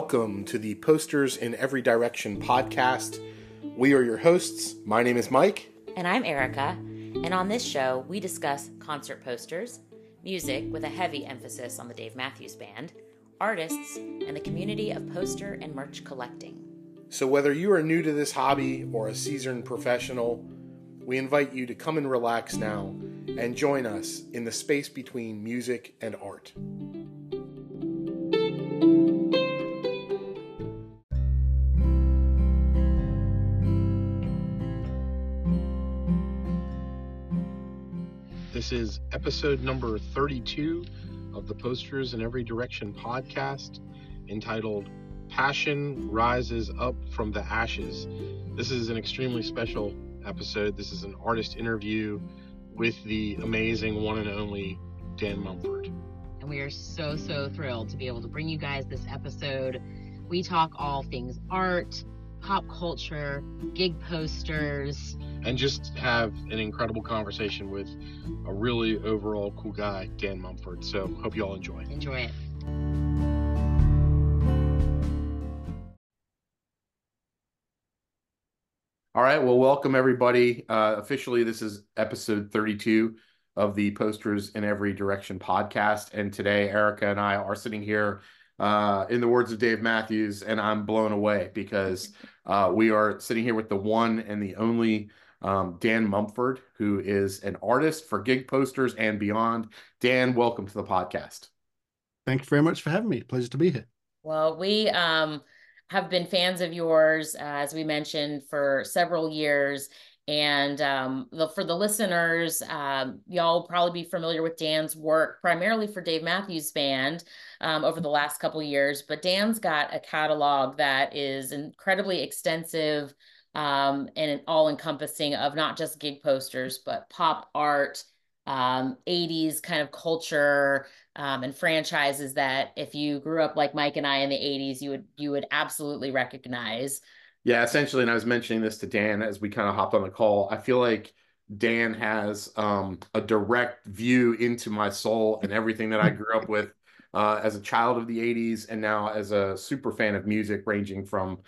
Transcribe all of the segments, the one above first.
welcome to the Posters in Every Direction podcast. We are your hosts. My name is Mike. And I'm Erica. And on this show, we discuss concert posters, music with a heavy emphasis on the Dave Matthews Band, artists, and the community of poster and merch collecting. So, whether you are new to this hobby or a seasoned professional, we invite you to come and relax now and join us in the space between music and art. This is episode number 32 of the Posters in Every Direction podcast entitled Passion Rises Up from the Ashes. This is an extremely special episode. This is an artist interview with the amazing one and only Dan Mumford. And we are so, so thrilled to be able to bring you guys this episode. We talk all things art, pop culture, gig posters, and just have an incredible conversation with a really overall cool guy, Dan Mumford. So, hope you all enjoy. Enjoy it. All right. Well, welcome everybody. Uh, officially, this is episode 32 of the Posters in Every Direction podcast. And today, Erica and I are sitting here, uh, in the words of Dave Matthews, and I'm blown away because uh, we are sitting here with the one and the only um, Dan Mumford, who is an artist for gig posters and beyond. Dan, welcome to the podcast. Thank you very much for having me. Pleasure to be here. Well, we um, have been fans of yours, uh, as we mentioned, for several years. And um, the, for the listeners, um, y'all probably be familiar with Dan's work, primarily for Dave Matthews Band um, over the last couple years. But Dan's got a catalog that is incredibly extensive um, and all encompassing of not just gig posters, but pop art, um, 80s kind of culture, um, and franchises that if you grew up like Mike and I in the 80s, you would you would absolutely recognize. Yeah, essentially, and I was mentioning this to Dan as we kind of hopped on the call. I feel like Dan has um, a direct view into my soul and everything that I grew up with uh, as a child of the 80s and now as a super fan of music, ranging from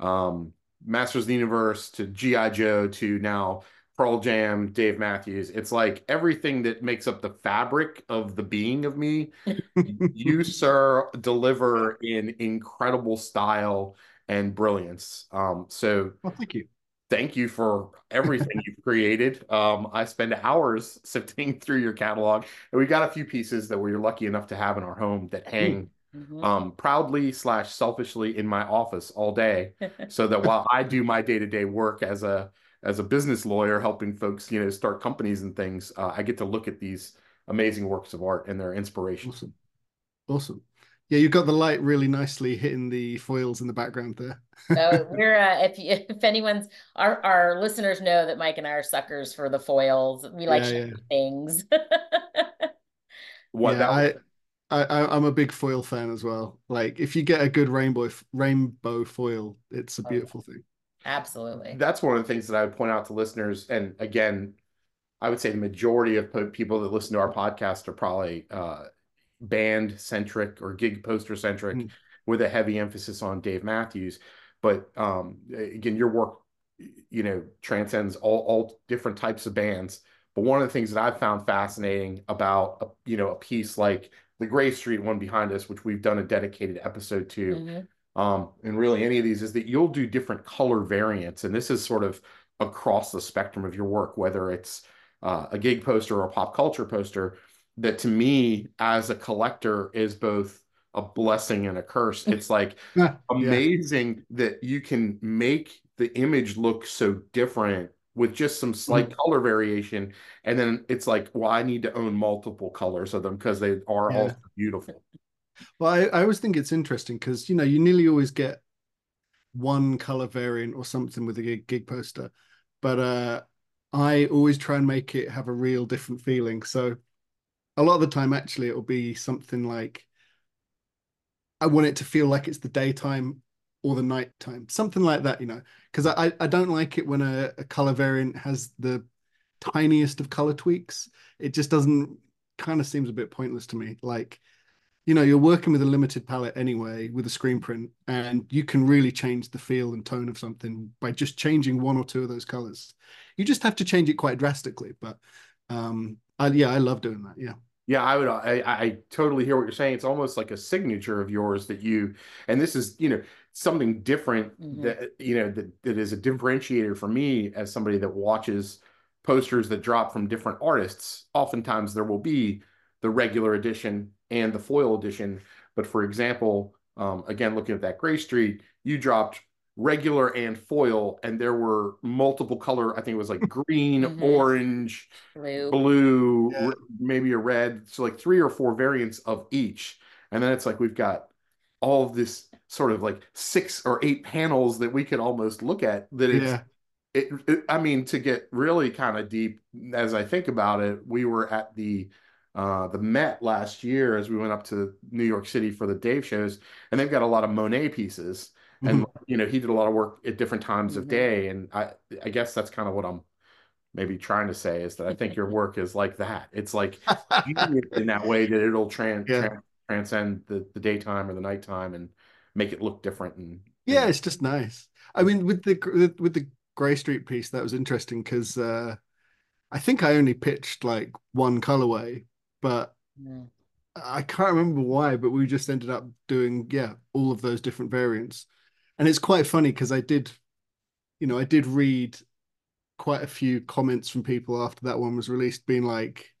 um, Masters of the Universe to G.I. Joe to now Pearl Jam, Dave Matthews. It's like everything that makes up the fabric of the being of me. you, sir, deliver in incredible style and brilliance. Um, so, well, thank you. Thank you for everything you've created. Um, I spend hours sifting through your catalog, and we got a few pieces that we are lucky enough to have in our home that hang mm-hmm. um, proudly slash selfishly in my office all day, so that while I do my day to day work as a as a business lawyer helping folks, you know, start companies and things, uh, I get to look at these amazing works of art and their inspiration. Awesome. Awesome. Yeah, you've got the light really nicely hitting the foils in the background there. so we're uh, if if anyone's our our listeners know that Mike and I are suckers for the foils. We like yeah, yeah. things. what yeah, I, I I'm a big foil fan as well. Like if you get a good rainbow rainbow foil, it's a oh, beautiful oh. thing. Absolutely. That's one of the things that I would point out to listeners. And again, I would say the majority of people that listen to our podcast are probably uh, band centric or gig poster centric mm. with a heavy emphasis on Dave Matthews. But um, again, your work, you know, transcends all, all different types of bands. But one of the things that I've found fascinating about, a, you know, a piece like the Grey Street one behind us, which we've done a dedicated episode to, mm-hmm um, and really any of these is that you'll do different color variants. And this is sort of across the spectrum of your work, whether it's uh, a gig poster or a pop culture poster, that to me as a collector is both a blessing and a curse. It's like yeah. amazing that you can make the image look so different with just some slight mm. color variation. And then it's like, well, I need to own multiple colors of them because they are yeah. also beautiful. Well, I, I always think it's interesting because you know you nearly always get one color variant or something with a gig, gig poster, but uh, I always try and make it have a real different feeling. So a lot of the time, actually, it will be something like I want it to feel like it's the daytime or the nighttime, something like that, you know, because I I don't like it when a, a color variant has the tiniest of color tweaks. It just doesn't kind of seems a bit pointless to me. Like you know you're working with a limited palette anyway with a screen print and you can really change the feel and tone of something by just changing one or two of those colors you just have to change it quite drastically but um I, yeah i love doing that yeah yeah i would I, I totally hear what you're saying it's almost like a signature of yours that you and this is you know something different mm-hmm. that you know that, that is a differentiator for me as somebody that watches posters that drop from different artists oftentimes there will be the regular edition and the foil edition. But for example, um, again, looking at that Grey Street, you dropped regular and foil, and there were multiple color. I think it was like green, mm-hmm. orange, blue, blue yeah. maybe a red. So like three or four variants of each. And then it's like we've got all of this sort of like six or eight panels that we could almost look at. That it's, yeah. it, it I mean, to get really kind of deep, as I think about it, we were at the uh, the Met last year as we went up to New York City for the Dave shows, and they've got a lot of Monet pieces. Mm-hmm. And you know, he did a lot of work at different times mm-hmm. of day, and I I guess that's kind of what I'm maybe trying to say is that I think your work is like that. It's like in that way that it'll trans, yeah. trans transcend the, the daytime or the nighttime and make it look different. And, and yeah, it's just nice. I mean, with the with the Grey Street piece, that was interesting because uh, I think I only pitched like one colorway, but yeah. I can't remember why, but we just ended up doing yeah all of those different variants, and it's quite funny because I did, you know, I did read quite a few comments from people after that one was released, being like,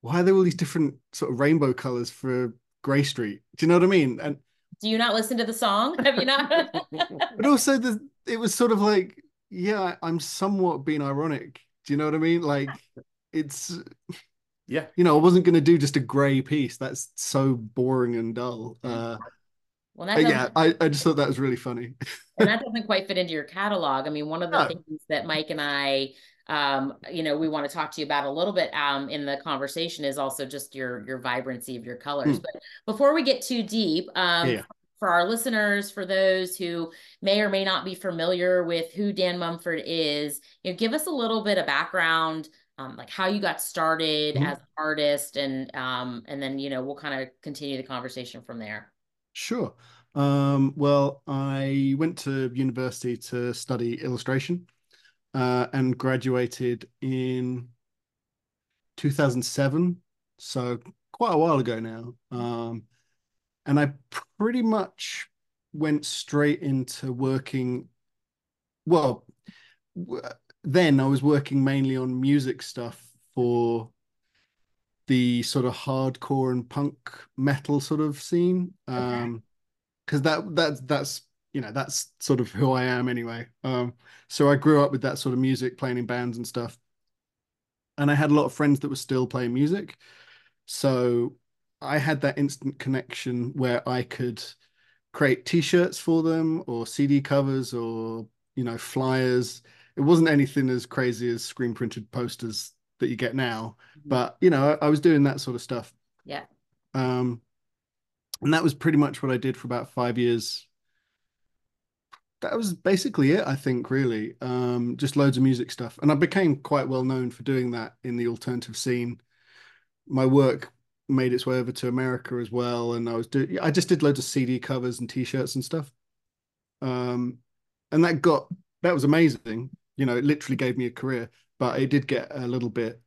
"Why are there all these different sort of rainbow colors for Grey Street?" Do you know what I mean? And do you not listen to the song? Have you not? but also, the it was sort of like, yeah, I'm somewhat being ironic. Do you know what I mean? Like, it's yeah you know i wasn't going to do just a gray piece that's so boring and dull uh well that yeah I, I just thought that was really funny and that doesn't quite fit into your catalog i mean one of the no. things that mike and i um you know we want to talk to you about a little bit um in the conversation is also just your your vibrancy of your colors mm. but before we get too deep um yeah. for our listeners for those who may or may not be familiar with who dan mumford is you know give us a little bit of background um, like how you got started mm-hmm. as an artist and um, and then you know we'll kind of continue the conversation from there sure. Um, well i went to university to study illustration uh, and graduated in 2007 so quite a while ago now. Um, and i pretty much went straight into working well then I was working mainly on music stuff for the sort of hardcore and punk metal sort of scene. Um because that that's that's you know that's sort of who I am anyway. Um so I grew up with that sort of music playing in bands and stuff. And I had a lot of friends that were still playing music. So I had that instant connection where I could create t-shirts for them or CD covers or you know flyers it wasn't anything as crazy as screen printed posters that you get now, mm-hmm. but you know, I, I was doing that sort of stuff. Yeah. Um, and that was pretty much what I did for about five years. That was basically it, I think, really. Um, just loads of music stuff. And I became quite well known for doing that in the alternative scene. My work made its way over to America as well. And I was doing, I just did loads of CD covers and t shirts and stuff. Um, and that got, that was amazing you know, it literally gave me a career, but it did get a little bit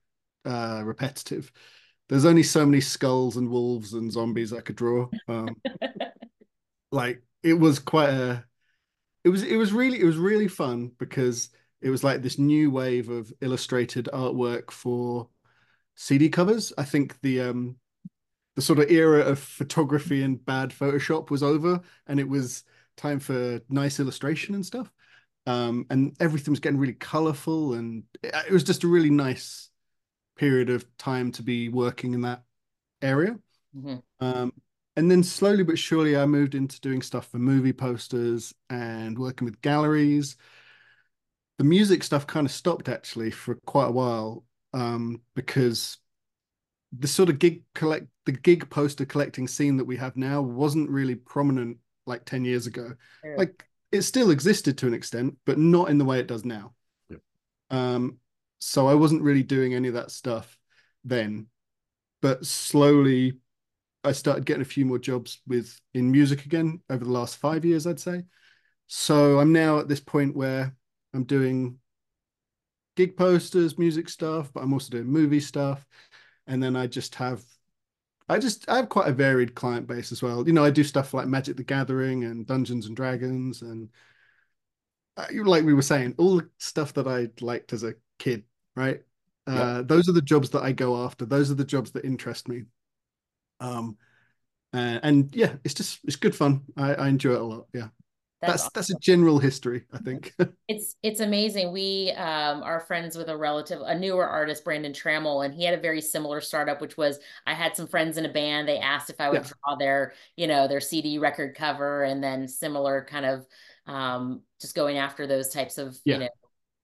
uh, repetitive. There's only so many skulls and wolves and zombies I could draw. Um, like it was quite a, it was it was really it was really fun because it was like this new wave of illustrated artwork for CD covers. I think the um the sort of era of photography and bad Photoshop was over, and it was time for nice illustration and stuff um, and everything was getting really colorful, and it, was just a really nice period of time to be working in that area. Mm-hmm. Um, and then slowly but surely, I moved into doing stuff for movie posters and working with galleries. The music stuff kind of stopped actually for quite a while um, because the sort of gig collect the gig poster collecting scene that we have now wasn't really prominent like 10 years ago. Yeah. Like it still existed to an extent, but not in the way it does now. Yep. Um, so I wasn't really doing any of that stuff then, but slowly I started getting a few more jobs with in music again over the last five years, I'd say. So I'm now at this point where I'm doing gig posters, music stuff, but I'm also doing movie stuff. And then I just have I just I have quite a varied client base as well. You know, I do stuff like Magic the Gathering and Dungeons and Dragons and uh, like we were saying, all the stuff that I liked as a kid, right? Uh, those are the jobs that I go after. Those are the jobs that interest me. Um, uh, and yeah, it's just it's good fun. I, I enjoy it a lot. Yeah. That's that's, awesome. that's, a general history, I think. it's it's amazing. We um, are friends with a relative, a newer artist, Brandon Trammell, and he had a very similar startup, which was I had some friends in a band. They asked if I would yeah. draw their, you know, their CD record cover, and then similar kind of um, just going after those types of, yeah. you know,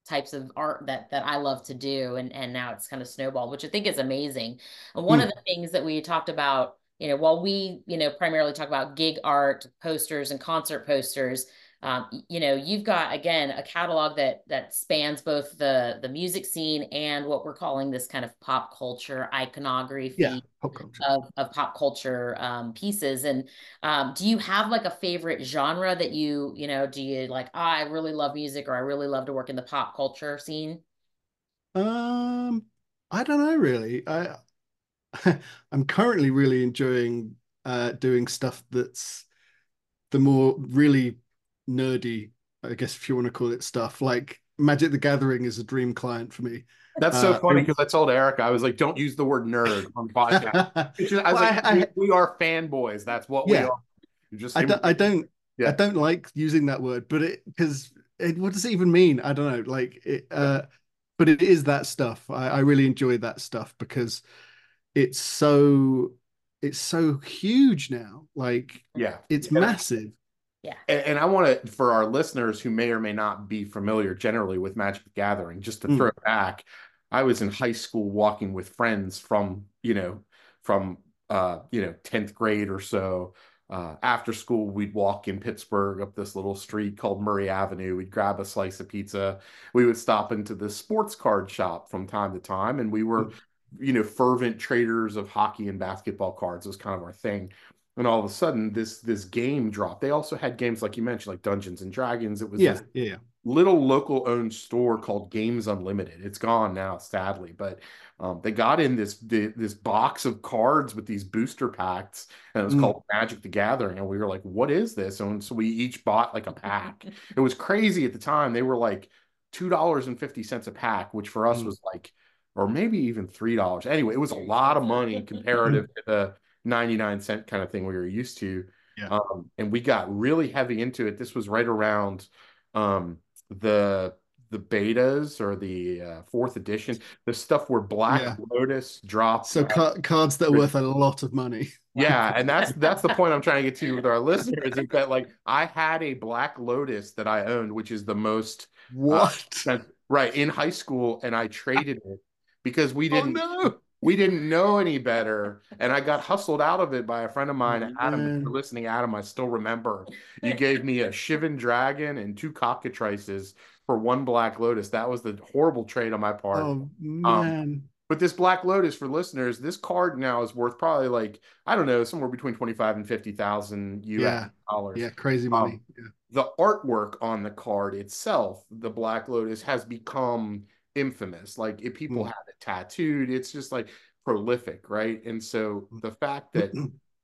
types of art that that I love to do, and and now it's kind of snowballed, which I think is amazing. And one mm. of the things that we talked about you know, while we, you know, primarily talk about gig art posters and concert posters, um, you know, you've got again a catalog that that spans both the the music scene and what we're calling this kind of pop culture iconography yeah, pop culture. Of, of pop culture um, pieces. And um, do you have like a favorite genre that you, you know, do you like? Oh, I really love music, or I really love to work in the pop culture scene. Um, I don't know really. I I'm currently really enjoying uh, doing stuff that's the more really nerdy, I guess if you want to call it stuff. Like Magic the Gathering is a dream client for me. That's so uh, funny because I told Eric I was like, "Don't use the word nerd on podcast." I was like, I, I, we, are fanboys. That's what yeah, we are." just I don't, I don't, yeah. I don't like using that word, but it because it, what does it even mean? I don't know. Like it, uh, but it is that stuff. I, I really enjoy that stuff because it's so it's so huge now. Like yeah, it's yeah. massive. Yeah. And, and, I want to, for our listeners who may or may not be familiar generally with Magic the Gathering, just to mm. throw it back, I was in high school walking with friends from, you know, from, uh, you know, 10th grade or so. Uh, after school, we'd walk in Pittsburgh up this little street called Murray Avenue. We'd grab a slice of pizza. We would stop into the sports card shop from time to time, and we were mm you know, fervent traders of hockey and basketball cards was kind of our thing. And all of a sudden, this this game dropped. They also had games like you mentioned, like Dungeons and Dragons. It was yeah, yeah. little local owned store called Games Unlimited. It's gone now, sadly, but um, they got in this this box of cards with these booster packs, and it was mm. called Magic the Gathering. And we were like, "What is this?" And so we each bought like a pack. it was crazy at the time. They were like two dollars and fifty cents a pack, which for us mm. was like or maybe even three dollars. Anyway, it was a lot of money comparative to the ninety nine cent kind of thing we were used to. Yeah. Um, and we got really heavy into it. This was right around um, the the betas or the uh, fourth edition, the stuff where Black yeah. Lotus dropped. So ca- cards that are worth a lot of money. yeah, and that's that's the point I'm trying to get to with our listeners is that like I had a Black Lotus that I owned, which is the most what uh, right in high school, and I traded it because we oh, didn't oh, no. we didn't know any better. And I got hustled out of it by a friend of mine, oh, Adam. If you're listening, Adam, I still remember. You gave me a Shivan Dragon and two cockatrices for one Black Lotus. That was the horrible trade on my part. Oh um, man. Um, but this Black Lotus for listeners, this card now is worth probably like I don't know, somewhere between twenty five and fifty thousand US yeah. dollars. Yeah, crazy money. Um, yeah. The artwork on the card itself, the Black Lotus, has become infamous. Like if people mm. have it tattooed, it's just like prolific, right? And so the fact that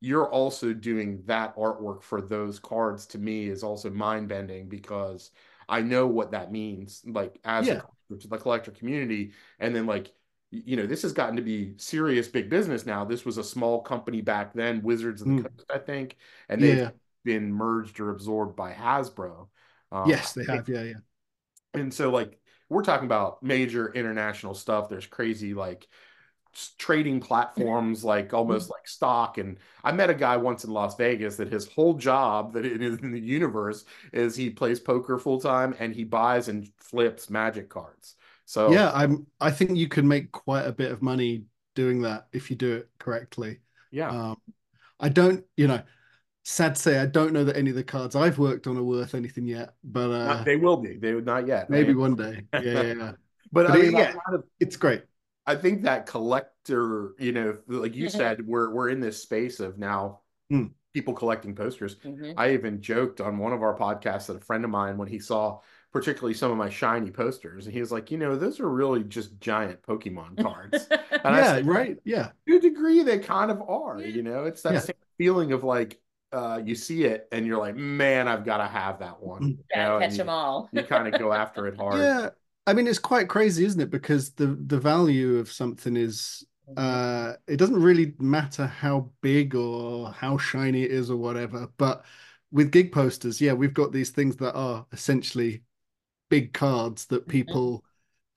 you're also doing that artwork for those cards to me is also mind bending because I know what that means, like as yeah. a, to the collector community, and then like you know this has gotten to be serious big business now. This was a small company back then, Wizards of the mm. Coast, I think, and they've yeah. been merged or absorbed by Hasbro. Um, yes, they have. Yeah, yeah. And so like we're talking about major international stuff. There's crazy like trading platforms like almost like stock. And i met a guy once in las vegas that his whole job that it is in the universe is he plays poker full time and he buys and flips magic cards. So yeah i'm i think you can make quite a bit of money doing that if you do it correctly. Yeah. Um, i don't you know sad to say, I don't know that any of the cards I've worked on are worth anything yet, but uh, they will be. They would not yet. Maybe one day. Yeah, yeah. yeah. but, but I mean, yeah, kind of, it's great. I think that collector, you know, like you said, we're we're in this space of now Mm. people collecting posters. Mhm. I even joked on one of our podcasts that a friend of mine, when he saw particularly some of my shiny posters, and he was like, you know, those are really just giant Pokemon cards. And I yeah, said, right. Yeah. to a degree, they kind of are. Yeah. You know, it's that Yeah. same feeling of like uh, you see it and you're like, man, I've got to have that one. Mm. You Gotta know, catch and them you, all. you kind of go after it hard. Yeah. I mean, it's quite crazy, isn't it? Because the the value of something is uh it doesn't really matter how big or how shiny it is or whatever. But with gig posters, yeah, we've got these things that are essentially big cards that people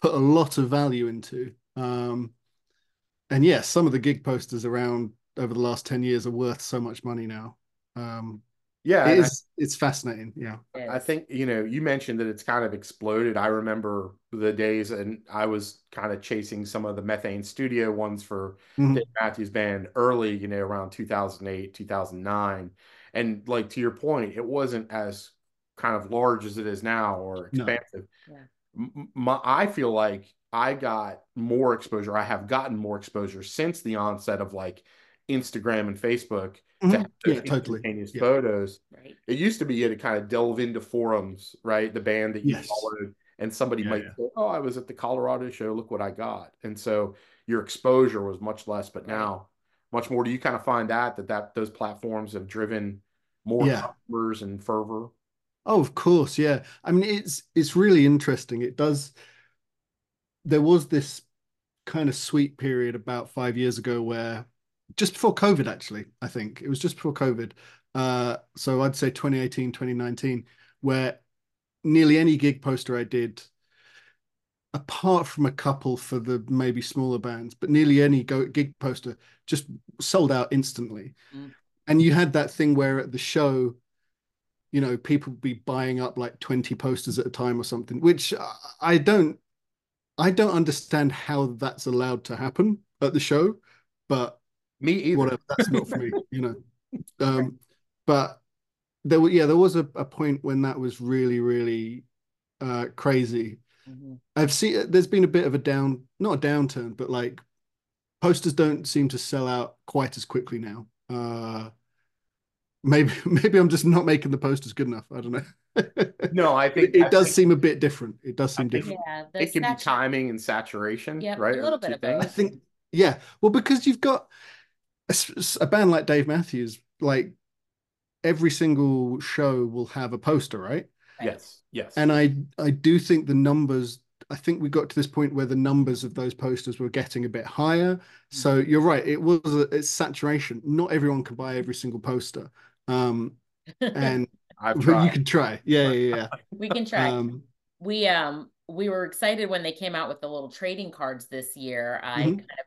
put a lot of value into. Um and yes, some of the gig posters around over the last 10 years are worth so much money now. Um Yeah. it and I- it's fascinating. Yeah. I think, you know, you mentioned that it's kind of exploded. I remember the days and I was kind of chasing some of the Methane Studio ones for Mhm. Dave Matthews Band early, you know, around 2008, 2009. And like to your point, it wasn't as kind of large as it is now or No. expansive. Yeah. M- m- My, I feel like I got more exposure. I have gotten more exposure since the onset of like Instagram and Facebook to Mhm. have Yeah, totally. instantaneous Yeah. photos Right. it used to be you had to kind of delve into forums, right? The band that you Yes. followed, and somebody Yeah, might yeah. say, "Oh, I was at the Colorado show. Look what I got." And so your exposure was much less, but now much more. Do you kind of find that that that those platforms have driven more Yeah. customers and fervor? Oh, of course, yeah. I mean, it's it's really interesting. It does. There was this kind of sweet period about five years ago where, just before COVID, actually, I think it was just before COVID. Uh, so I'd say 2018, 2019, where nearly any gig poster I did, apart from a couple for the maybe smaller bands, but nearly any go gig poster just sold out instantly. Mm. And you had that thing where at the show, you know, people would be buying up like 20 posters at a time or something, which I don't I don't understand how that's allowed to happen at the show, but Me either. whatever, that's not for me, you know. Um, but there were yeah, there was a, a point when that was really, really uh crazy. Mhm. I've seen there's been a bit of a down, not a downturn, but like posters don't seem to sell out quite as quickly now. Uh maybe maybe I'm just not making the posters good enough. I don't know. No, I think it, I does think seem a bit different. It does seem think- different. Yeah. It can be timing and saturation, Yep, a little Are bit of both. I think, yeah. Well, because you've got a, s- a band like Dave Matthews, like every single show will have a poster, right? Right. Yes, yes. And I, I do think the numbers. I think we got to this point where the numbers of those posters were getting a bit higher. So you're right. It was a, it's saturation. Not everyone can buy every single poster. Um, and I've tried. you can try. Yeah, yeah, yeah. we can try. Um, we um we were excited when they came out with the little trading cards this year. I Mhm. kind of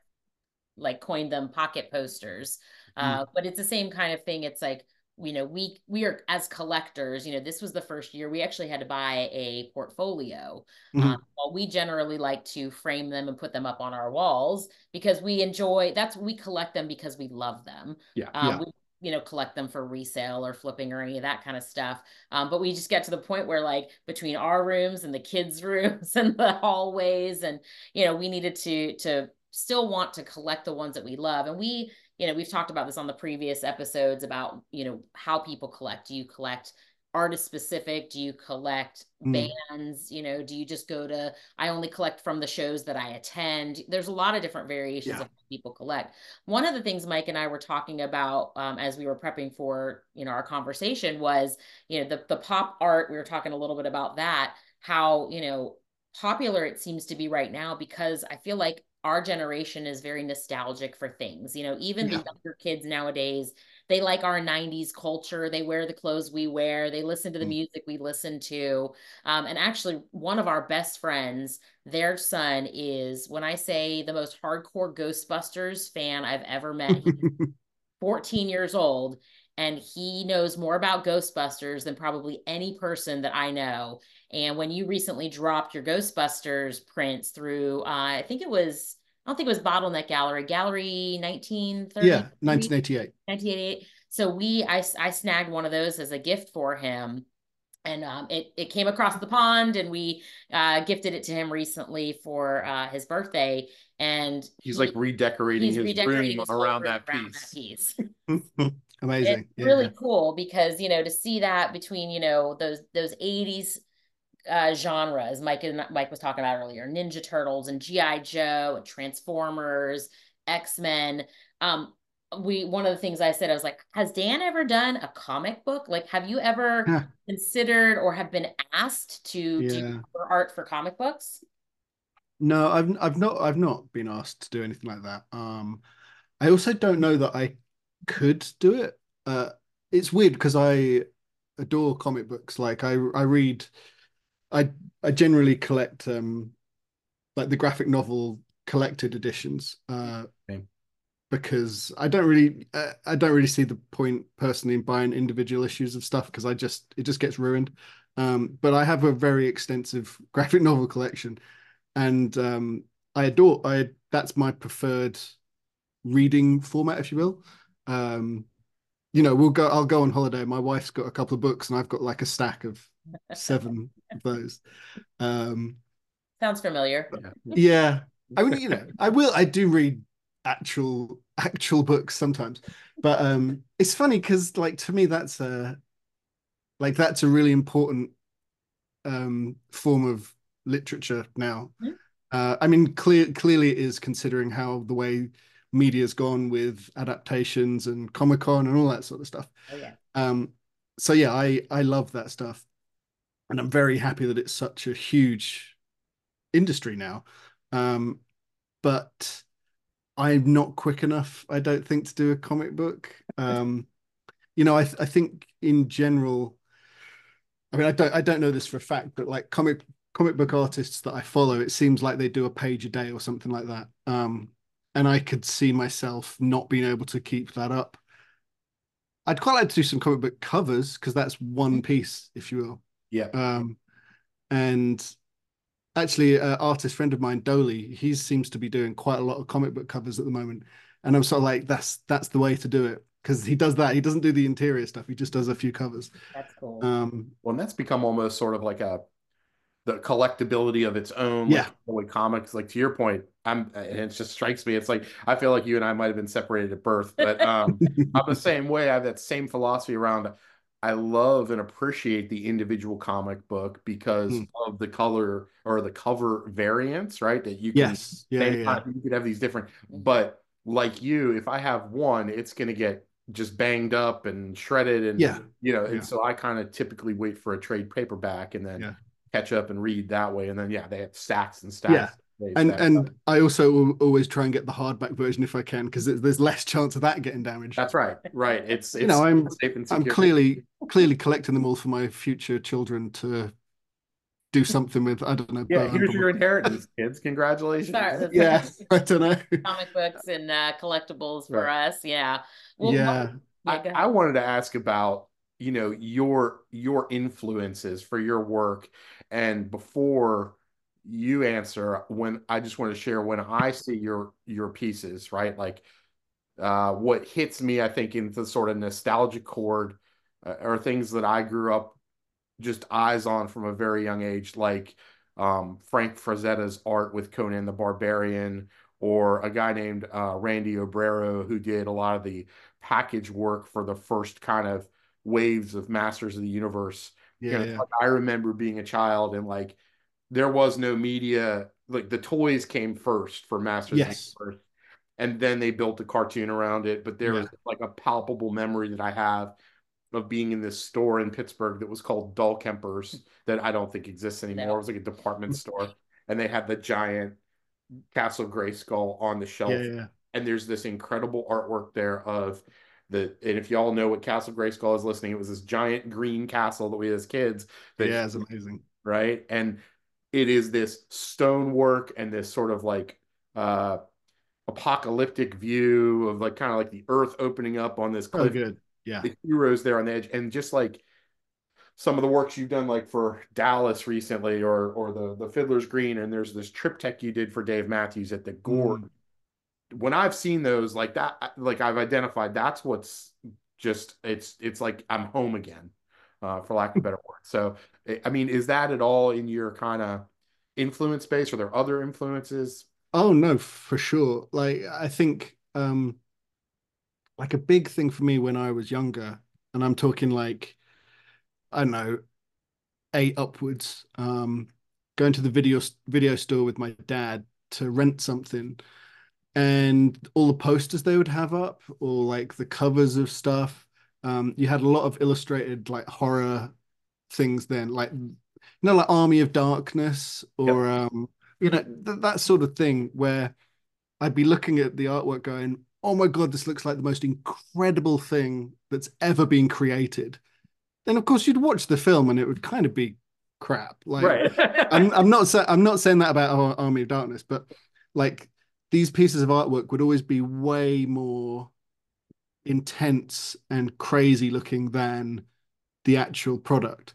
like coined them pocket posters. Uh, but it's the same kind of thing. It's like you know we we are as collectors. You know this was the first year we actually had to buy a portfolio. Mhm. Um, well, we generally like to frame them and put them up on our walls because we enjoy. That's we collect them because we love them. Yeah. Um, Yeah. We, you know, collect them for resale or flipping or any of that kind of stuff. Um, but we just get to the point where, like, between our rooms and the kids' rooms and the hallways, and you know, we needed to to still want to collect the ones that we love. And we, you know, we've talked about this on the previous episodes about you know how people collect. Do you collect artist specific? Do you collect Mm. bands? You know, do you just go to? I only collect from the shows that I attend. There's a lot of different variations Yeah. of how people collect. One of the things Mike and I were talking about um, as we were prepping for you know our conversation was you know the the pop art. We were talking a little bit about that. How you know popular it seems to be right now because I feel like our generation is very nostalgic for things. You know, even Yeah. the younger kids nowadays, they like our 90s culture. They wear the clothes we wear. They listen to the Mm. music we listen to. Um, and actually, one of our best friends, their son is, when I say the most hardcore Ghostbusters fan I've ever met, he's 14 years old and he knows more about Ghostbusters than probably any person that I know. And when you recently dropped your Ghostbusters prints through, uh, I think it was, I don't think it was Bottleneck Gallery, Gallery 1930. yeah, 1988. 1988. So we, I, I snagged one of those as a gift for him. and um, it it came across the pond, and we uh, gifted it to him recently for uh, his birthday. And he's he, like redecorating he's his redecorating room his whole around, room that, around piece. that piece. Amazing. It's Yeah. really cool because you know to see that between you know those those 80s uh genres Mike and Mike was talking about earlier Ninja Turtles and GI Joe and Transformers X-Men um we one of the things I said I was like has Dan ever done a comic book like have you ever considered or have been asked to Yeah. do art for comic books No, I've I've not I've not been asked to do anything like that. Um, I also don't know that I could do it. Uh, it's weird because I adore comic books. Like I I read, I I generally collect um, like the graphic novel collected editions. Uh, Same. because I don't really uh, I don't really see the point personally in buying individual issues of stuff because I just it just gets ruined. Um, but I have a very extensive graphic novel collection and um, I adore I that's my preferred reading format, if you will. Um, you know, we'll go. I'll go on holiday. My wife's got a couple of books, and I've got like a stack of seven of those. Um, sounds familiar yeah, I mean, you know, I will. I do read actual actual books sometimes, but um, it's funny because, like, to me, that's a like that's a really important um form of literature now. Mhm. Uh, I mean, clear clearly it is considering how the way media's gone with adaptations and Comic Con and all that sort of stuff. oh yeah Um, so yeah, I I love that stuff, and I'm very happy that it's such a huge industry now. Um, but I'm not quick enough, I don't think, to do a comic book. Um, you know, I I think in general, I mean, I don't I don't know this for a fact, but like comic comic book artists that I follow, it seems like they do a page a day or something like that. Um, and I could see myself not being able to keep that up. I'd quite like to do some comic book covers because that's one piece, if you will. Yeah. Um, and actually, an artist friend of mine, Dolly, he seems to be doing quite a lot of comic book covers at the moment, and I'm sort of like, that's that's the way to do it because he does that. He doesn't do the interior stuff. He just does a few covers. that's cool Um, Well, and that's become almost sort of like a the collectability of its own. Yeah. Like, comics, like to your point, I'm and it just strikes me. It's like I feel like you and I might have been separated at birth, but um, I'm the same way. I have that same philosophy around. I love and appreciate the individual comic book because Mm. of the color or the cover variants, right? That you can yes, yeah, yeah, time, you could have these different, but like you, if I have one, it's gonna get just banged up and shredded and Yeah. you know, Yeah. and so I kind of typically wait for a trade paperback and then Yeah. catch up and read that way. And then yeah, they have stacks and stacks. Yeah. They and and up. I also al- always try and get the hardback version if I can because there's less chance of that getting damaged. that's right, right. It's, it's You know, I'm- safe and I'm clearly clearly collecting them all for my future children to do something with. I don't know. yeah. burn, Here's probably. your inheritance, kids. Congratulations. Sorry. yeah, I don't know. comic books and uh, collectibles for Right. us. Yeah. Well, yeah, yeah, I, I wanted to ask about you know your your influences for your work and before you answer when I just want to share when I see your your pieces right like uh what hits me I think in the sort of nostalgic chord uh, are things that I grew up just eyes on from a very young age like um Frank Frazetta's art with Conan the Barbarian or a guy named uh, Randy Obrero who did a lot of the package work for the first kind of waves of Masters of the Universe. You yeah, know, yeah. like, I remember being a child and like there was no media, like the toys came first for Masters Yes. of the Universe. And then they built a cartoon around it. But there Yeah. was like a palpable memory that I have of being in this store in Pittsburgh that was called Dull Kempers that I don't think exists anymore. No. It was like a department store. And they had the giant Castle Grayskull on the shelf yeah, yeah. and there's this incredible artwork there of the and if y'all know what Castle Grayskull is listening, it was this giant green castle that we had as kids. That, Yeah, it's amazing. right. And it is this stonework and this sort of like uh apocalyptic view of like kind of like the earth opening up on this Oh, good. Yeah, The heroes there on the edge, and just like some of the works you've done like for Dallas recently or or the the Fiddler's Green, and there's this triptych you did for Dave Matthews at the Gorge Mm. when I've seen those like that, like I've identified that's what's just it's it's like I'm home again. Uh, for lack of a better word. So, I mean, is that at all in your kind of influence base? Are there other influences? Oh no, for sure. Like I think um like a big thing for me when I was younger, and I'm talking like I don't know, eight upwards, um, going to the video video store with my dad to rent something and all the posters they would have up or like the covers of stuff um, you had a lot of illustrated like horror things then like you know like army of darkness or yep. um you know th- that sort of thing where i'd be looking at the artwork going oh my god this looks like the most incredible thing that's ever been created then of course you'd watch the film and it would kind of be crap like right. I'm, I'm not sa- i'm not saying that about army of darkness but like these pieces of artwork would always be way more intense and crazy looking than the actual product.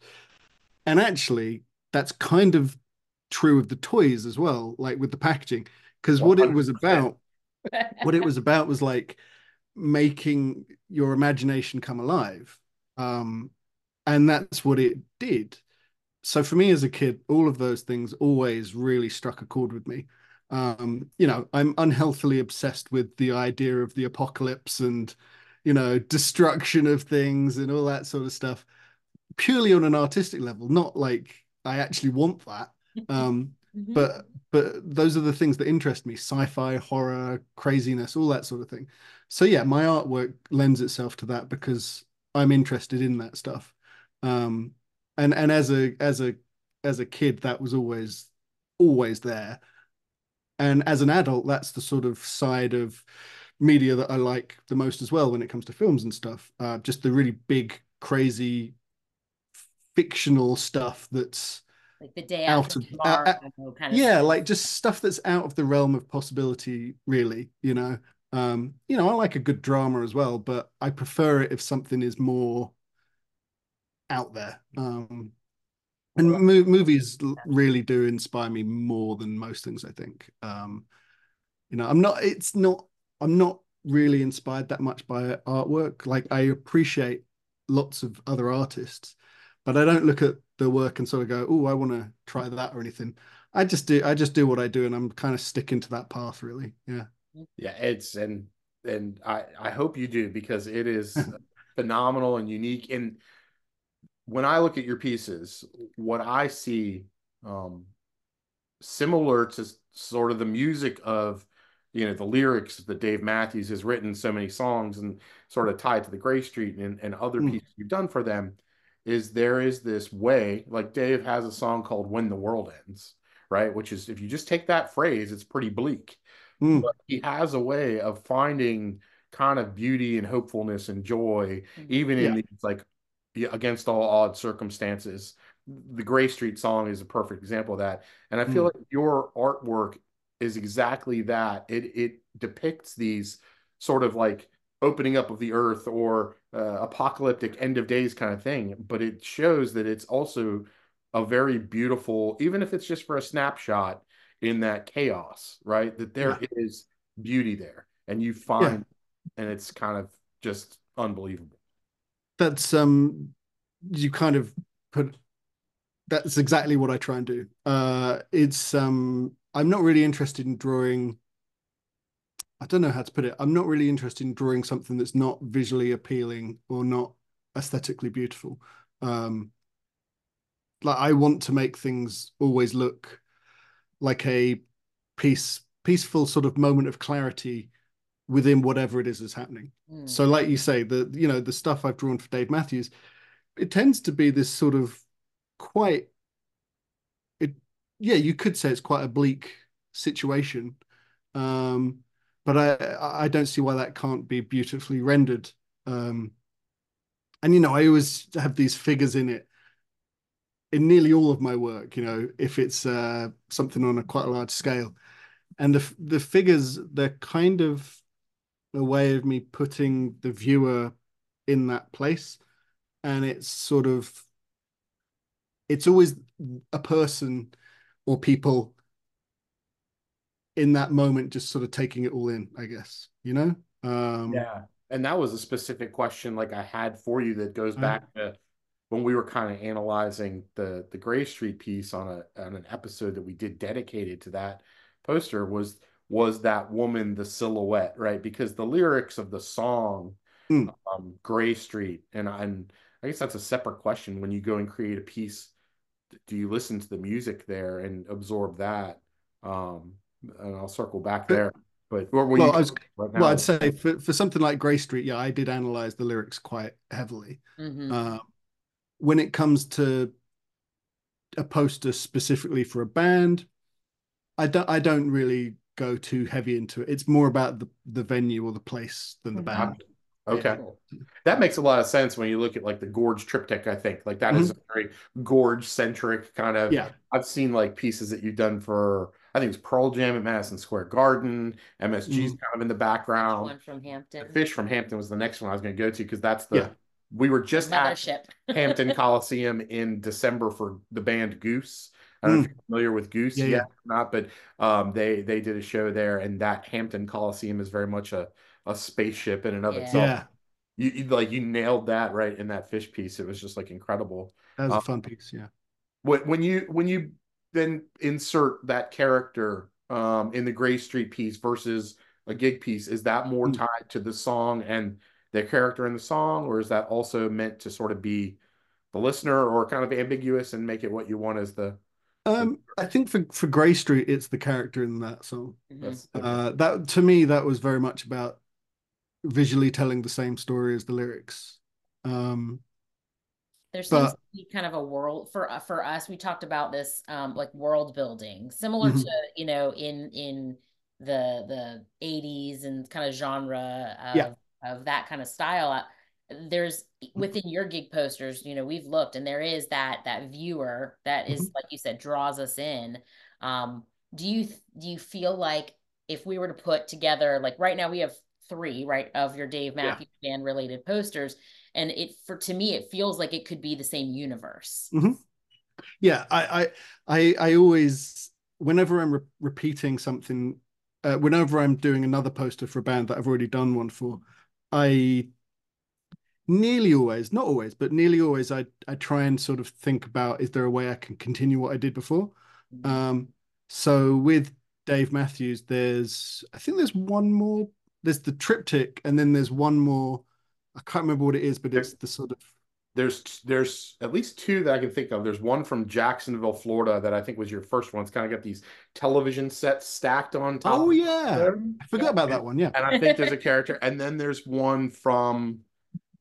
And actually, that's kind of true of the toys as well, like with the packaging. Because what it was about, what it was about was like making your imagination come alive. Um, and that's what it did. So for me as a kid, all of those things always really struck a chord with me um, you know, I'm unhealthily obsessed with the idea of the apocalypse and, you know, destruction of things and all that sort of stuff, purely on an artistic level, not like I actually want that. Um, mm-hmm. But but those are the things that interest me: sci-fi, horror, craziness, all that sort of thing. So yeah, my artwork lends itself to that because I'm interested in that stuff. Um, and and as a as a as a kid, that was always always there and as an adult that's the sort of side of media that i like the most as well when it comes to films and stuff uh, just the really big crazy fictional stuff that's like the Day After Tomorrow, uh, kind of yeah stuff. like just stuff that's out of the realm of possibility really you know? Um you know i like a good drama as well but i prefer it if something is more out there. Um and mo- movies really do inspire me more than most things i think. Um you know i'm not it's not i'm not really inspired that much by artwork. Like i appreciate lots of other artists but i don't look at the work and sort of go oh i want to try that or anything. I just do i just do what i do and i'm kind of sticking to that path really. Yeah. Yeah it's and and i i hope you do because it is phenomenal and unique. And when I look at your pieces, what I see um, similar to sort of the music of you know the lyrics that Dave Matthews has written so many songs and sort of tied to the Grey Street and, and other mm. pieces you've done for them is there is this way like Dave has a song called When the World Ends right which is if you just take that phrase it's pretty bleak mm. but he has a way of finding kind of beauty and hopefulness and joy hmm. even yeah. in these like against all odd circumstances. The Grey Street song is a perfect example of that. And I feel mm. like your artwork is exactly that. It it depicts these sort of like opening up of the earth or uh, apocalyptic end of days kind of thing, but it shows that it's also a very beautiful, even if it's just for a snapshot in that chaos, right? That there yeah. is beauty there, and you find, yeah. and it's kind of just unbelievable that's um you kind of put that's exactly what I try and do. Uh it's um I'm not really interested in drawing I don't know how to put it. I'm not really interested in drawing something that's not visually appealing or not aesthetically beautiful. Um like I want to make things always look like a peace peaceful sort of moment of clarity within whatever it is that's happening. Mm. So, like you say, the you know the stuff I've drawn for Dave Matthews, it tends to be this sort of quite it yeah you could say it's quite a bleak situation. Um but i i don't see why that can't be beautifully rendered. Um and you know i always have these figures in it in nearly all of my work you know if it's uh something on a quite a large scale. And the the figures they're kind of a way of me putting the viewer in that place. And it's sort of it's always a person or people in that moment just sort of taking it all in i guess you know um yeah and that was a specific question like i had for you that goes uh-huh. back to when we were kind of analyzing the the Grey Street piece on a on an episode that we did dedicated to that poster was was that woman the silhouette, right? Because the lyrics of the song Mm. um, Grey Street, and and I guess that's a separate question. When you go and create a piece, do you listen to the music there and absorb that? Um, and I'll circle back there. But what were Well, you I was, right well, I'd say for, for something like Grey Street, yeah, I did analyze the lyrics quite heavily. Mhm. Um, when it comes to a poster specifically for a band, I don't I don't really go too heavy into it. It's more about the the venue or the place than the Mhm. band. Okay. Cool. That makes a lot of sense when you look at like the Gorge triptych, I think. Like that is a very Gorge centric kind of Mm-hmm. Yeah. I've seen like pieces that you've done for I think it's Pearl Jam at Madison Square Garden. MSG's Mhm. kind of in the background. One from Hampton. The Fish from Hampton was the next one I was going to go to because that's the Yeah. we were just at Mothership. Hampton Coliseum in December for the band Goose. I don't know if you're familiar with Goose Mm. Yeah, yet yeah. or not, but um, they they did a show there, and that Hampton Coliseum is very much a a spaceship in and of Yeah. itself. Yeah, You, you like you nailed that right in that fish piece. It was just like incredible. that was Uh, a fun piece. Yeah. When when you when you then insert that character um, in the Grey Street piece versus a gig piece, is that more Mm. tied to the song and the character in the song, or is that also meant to sort of be the listener, or kind of ambiguous and make it what you want as the? Um, I think for for Grey Street, it's the character in that song. Mhm. Uh, that to me, that was very much about visually telling the same story as the lyrics. Um, There seems But- to be kind of a world for uh, for us. We talked about this um like world building, similar Mhm. to you know in in the the 80s and kind of genre of Yeah. of that kind of style. Uh, There's Mm-hmm. within your gig posters, you know, we've looked and there is that that viewer that is Mm-hmm. like you said draws us in. Um, do you do you feel like if we were to put together like right now we have three right of your Dave Yeah. Matthews band related posters and it for to me it feels like it could be the same universe yeah, I, I, I, I always, whenever I'm re repeating something, uh, whenever I'm doing another poster for a band that I've already done one for, I nearly always, not always, but nearly always, I, I try and sort of think about is there a way I can continue what I did before? Um, so with Dave Matthews, there's I think there's one more. There's the triptych, and then there's one more. I can't remember what it is, but it's the sort of there's there's at least two that I can think of. There's one from Jacksonville, Florida, that I think was your first one. It's kind of got these television sets stacked on top. oh yeah. I forgot about that one. Yeah, And I think there's a character, and then there's one from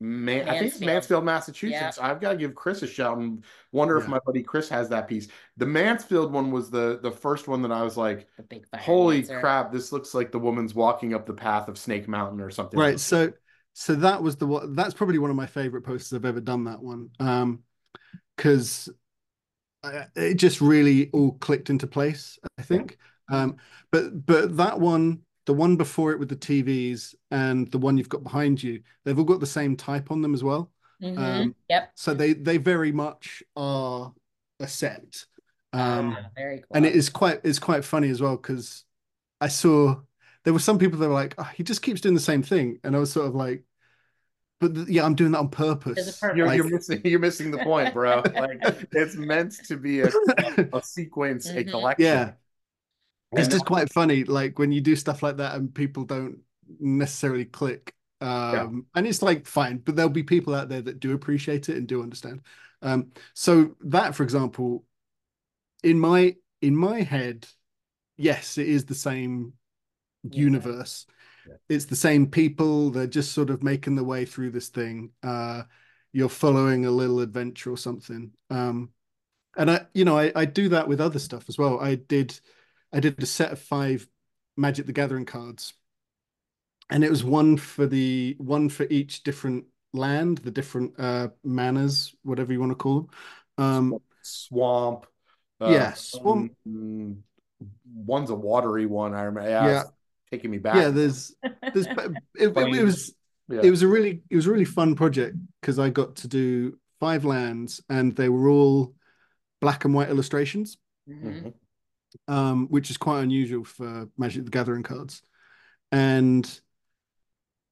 Man, I think it's Mansfield. Mansfield, Massachusetts. I've got to give Chris a shout and wonder if my buddy Chris has that piece. The Mansfield one was the the first one that I was like, the big fire holy dancer. crap, this looks like the woman's walking up the path of Snake Mountain or something. right. So so that was the one. That's probably one of my favorite posters I've ever done. That one, um, because it just really all clicked into place. I think. Um, but but that one, the one before it with the TVs, and the one you've got behind you, they've all got the same type on them as well. Mhm. Um, yep So they they very much are a set. Um, Ah, very cool and it is quite it's quite funny as well because I saw there were some people that were like, oh, he just keeps doing the same thing, and I was sort of like, but th- yeah, I'm doing that on purpose. Purpose. You're, Like- you're missing you're missing the point, bro. Like it's meant to be a, a sequence, a Mhm. collection. yeah, it's just quite funny, like when you do stuff like that and people don't necessarily click. Um, and it's like fine, but there'll be people out there that do appreciate it and do understand. Um, so that, for example, in my in my head, yes, it is the same Yeah. universe. Yeah. It's the same people. They're just sort of making their way through this thing. Uh, you're following a little adventure or something. Um, and I, you know, I, I do that with other stuff as well. I did, I did a set of five Magic the Gathering cards, and it was one for the one for each different land, the different uh manas, whatever you want to call them. Um, swamp. uh, Yeah, swamp. um, one's a watery one. I remember. Yeah, Yeah. taking me back. yeah, there's, there's, it, it, it was. Yeah. it was a really it was a really fun project because I got to do five lands and they were all black and white illustrations, Mhm. Um, which is quite unusual for Magic the Gathering cards. And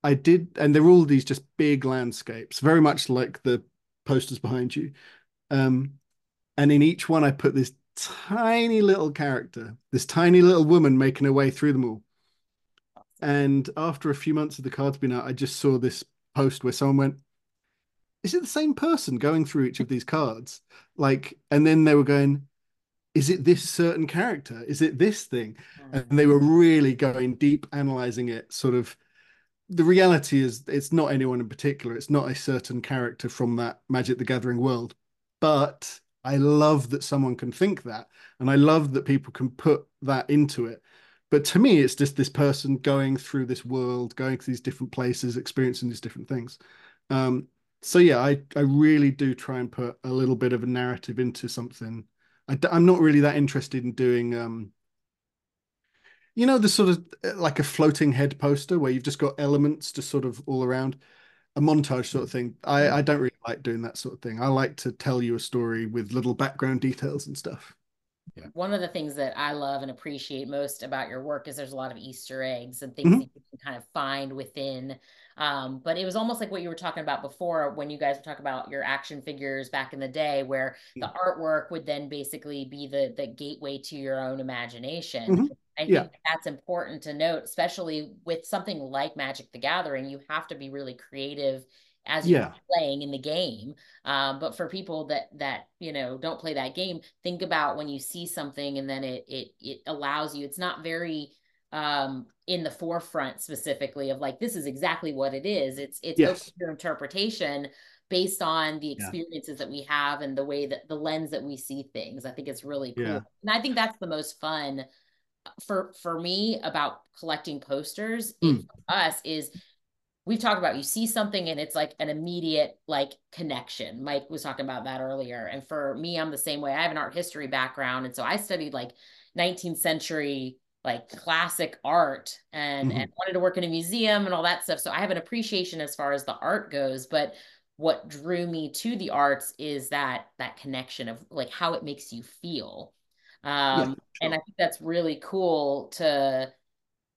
I did, and they're all these just big landscapes, very much like the posters behind you. Um, and in each one, I put this tiny little character, this tiny little woman making her way through them all. And after a few months of the cards being out, I just saw this post where someone went, Is it the same person going through each of these cards? Like, and then they were going, Is it this certain character? Is it this thing? And they were really going deep, analyzing it. Sort of the reality is, it's not anyone in particular, it's not a certain character from that Magic the Gathering world. But I love that someone can think that. And I love that people can put that into it but to me it's just this person going through this world going to these different places experiencing these different things um, so yeah I, I really do try and put a little bit of a narrative into something I, am not really that interested in doing um, you know the sort of uh, like a floating head poster where you've just got elements just sort of all around? A montage sort of thing. I, I don't really like doing that sort of thing. I like to tell you a story with little background details and stuff yeah. One of the things that I love and appreciate most about your work is there's a lot of Easter eggs and things mm-hmm. that you can kind of find within. Um, but it was almost like what you were talking about before when you guys were talking about your action figures back in the day, where the artwork would then basically be the the gateway to your own imagination. Mm-hmm. I think that's important to note, especially with something like Magic the Gathering. You have to be really creative as you're yeah. playing in the game. Um, but for people that that you know don't play that game, think about when you see something and then it it it allows you. It's not very um in the forefront specifically of like this is exactly what it is. It's it's yes. your interpretation based on the experiences yeah. that we have and the way that the lens that we see things. I think it's really cool. Yeah. And I think that's the most fun for for me about collecting posters mm. us is we've talked about you see something and it's like an immediate like connection. Mike was talking about that earlier. And for me i'm the same way. I have an art history background. And so i studied like 19th century like classic art and mm-hmm. and wanted to work in a museum and all that stuff. So i have an appreciation as far as the art goes. But what drew me to the arts is that that connection of like how it makes you feel. Um yeah, sure. and i think that's really cool to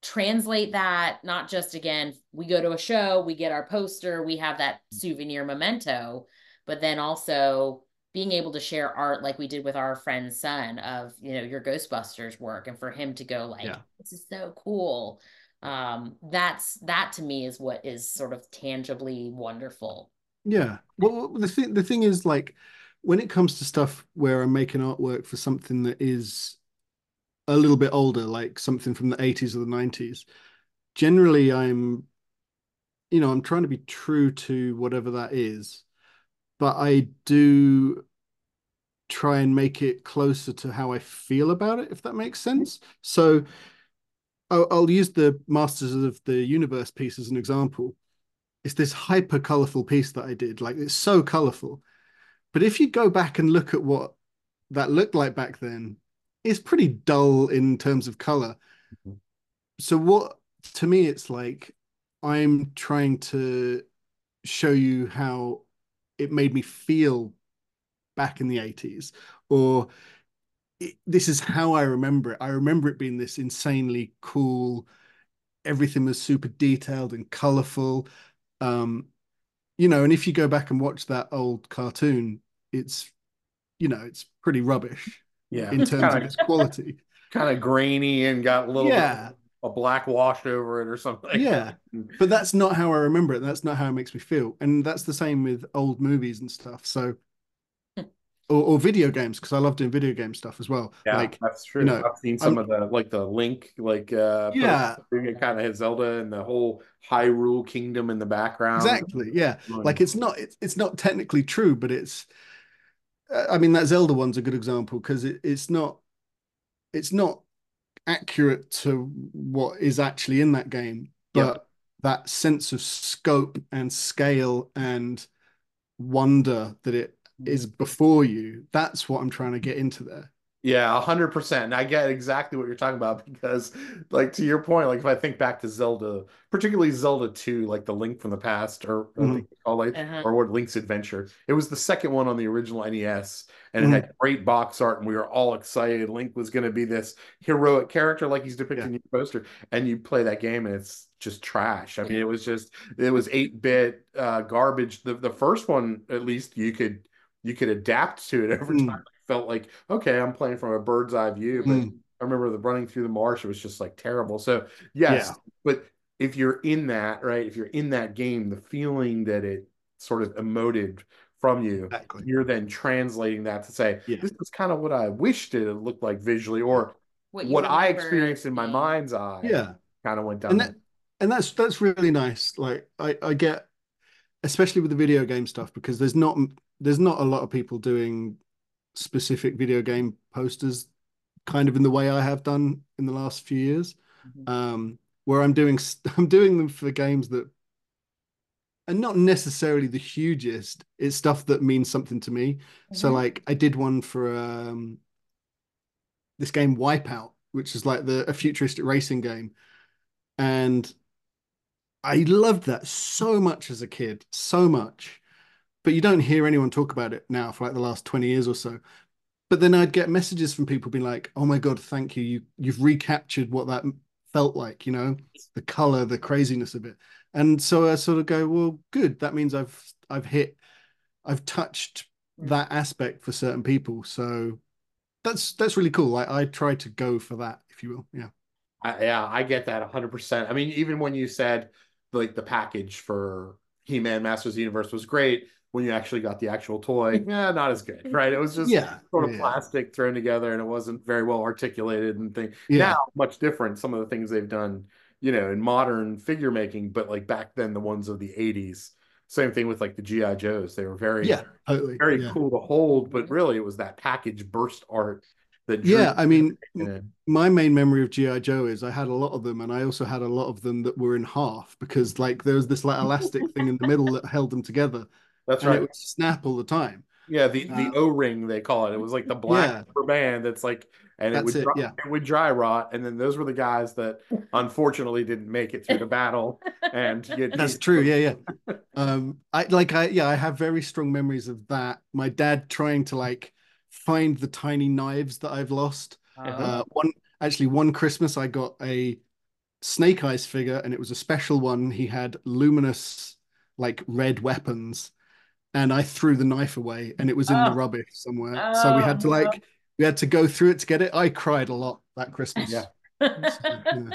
translate that not just again we go to a show we get our poster we have that souvenir memento but then also being able to share art like we did with our friend's son of you know your ghostbusters work and for him to go like yeah. this is so cool. Um that's that to me is what is sort of tangibly wonderful. Yeah. Well the thing the thing is like when it comes to stuff where i'm making artwork for something that is a little bit older, like something from the 80s or the 90s, generally I'm, you know, I'm trying to be true to whatever that is, but I do try and make it closer to how I feel about it, if that makes sense. So I'll, I'll use the Masters of the Universe piece as an example. It's this hyper colorful piece that I did, like it's so colorful. But if you go back and look at what that looked like back then, it's pretty dull in terms of color. Mm-hmm. So what to me it's like I'm trying to show you how it made me feel back in the 80s or it, this is how I remember it. I remember it being this insanely cool everything was super detailed and colorful um you know and if you go back and watch that old cartoon it's you know it's pretty rubbish yeah. in terms kinda, of its quality. kind of grainy and got a little yeah. a black washed over it or something. Yeah. But that's not how i remember it. That's not how it makes me feel. And that's the same with old movies and stuff. So or, or video games because i love doing video game stuff as well. Yeah like that's true. you know, i've seen some I'm, of the like the link like uh yeah. Kind of has zelda and the whole hyrule kingdom in the background. Exactly yeah. Like it's not it's, it's not technically true but it's Uh, I mean, that Zelda one's a good example because it, it's not it's not accurate to what is actually in that game, but yep. that sense of scope and scale and wonder that it mm. is before you, that's what I'm trying to get into there. Yeah, hundred percent. And I get exactly what you're talking about because, like, to your point, like if I think back to Zelda, particularly Zelda 2, like the Link from the Past, or I Mhm. think it's called, Uh-huh. or what Link's Adventure. It was the second one on the original NES, and Mhm. it had great box art, and we were all excited. Link was going to be this heroic character, like he's depicted Yeah. in your poster. And you play that game, and it's just trash. I mean, it was just it was eight bit uh, garbage. The the first one, at least, you could you could adapt to it over Mm. Time felt like okay, I'm playing from a bird's eye view, but Mm. I remember the running through the marsh, it was just like terrible. So yes, Yeah. but if you're in that, right, if you're in that game, the feeling that it sort of emoted from you, Exactly. you're then translating that to say, Yeah. this is kind of what I wished it looked like visually, or What what, I experienced in my mind's eye Yeah. kind of went down. and that and that's that's really nice like i i get especially with the video game stuff because there's not there's not a lot of people doing specific video game posters kind of in the way i have done in the last few years Mhm. um where i'm doing I'm doing them for games that are not necessarily the hugest it's stuff that means something to me so Mhm. like i did one for um this game wipeout which is like the a futuristic racing game and I loved that so much as a kid, so much. But you don't hear anyone talk about it now for like the last 20 years or so. But then I'd get messages from people being like, "Oh my God, thank you. You you've recaptured what that felt like, you know, the color, the craziness of it." And so I sort of go, "Well, good. That means I've I've hit I've touched mm. that aspect for certain people." So that's that's really cool. I I try to go for that, if you will. Yeah. I, yeah, I get that 100%. I mean, even when you said like the package for He-Man Masters of the Universe was great, when you actually got the actual toy, yeah, not as good, right? It was just Yeah. sort of yeah. plastic thrown together and it wasn't very well articulated and thing. Yeah. Now, much different. Some of the things they've done, you know, in modern figure making, but like back then, the ones of the 80s. Same thing with like the G.I. Joes. They were very, Yeah, totally. very yeah. cool to hold, but really it was that package burst art that Yeah, I mean, my main memory of GI Joe is I had a lot of them, and I also had a lot of them that were in half because like there was this like elastic thing in the middle that held them together, That's and right. it would snap all the time. Yeah, the the Uh, O-ring they call it. It was like the black Yeah. rubber band that's like and it would it, dry, yeah. it would dry rot and then those were the guys that unfortunately didn't make it through the battle and you That's true. Yeah, yeah. Um, I like I yeah, I have very strong memories of that. My dad trying to like find the tiny knives that I've lost. Uh, Uh, one actually one Christmas I got a Snake Eyes figure, and it was a special one. He had luminous like red weapons, and I threw the knife away, and it was in the Oh. rubbish somewhere. so we Oh, had to no. like we had to go through it to get it. I cried a lot that Christmas. Yeah. yeah.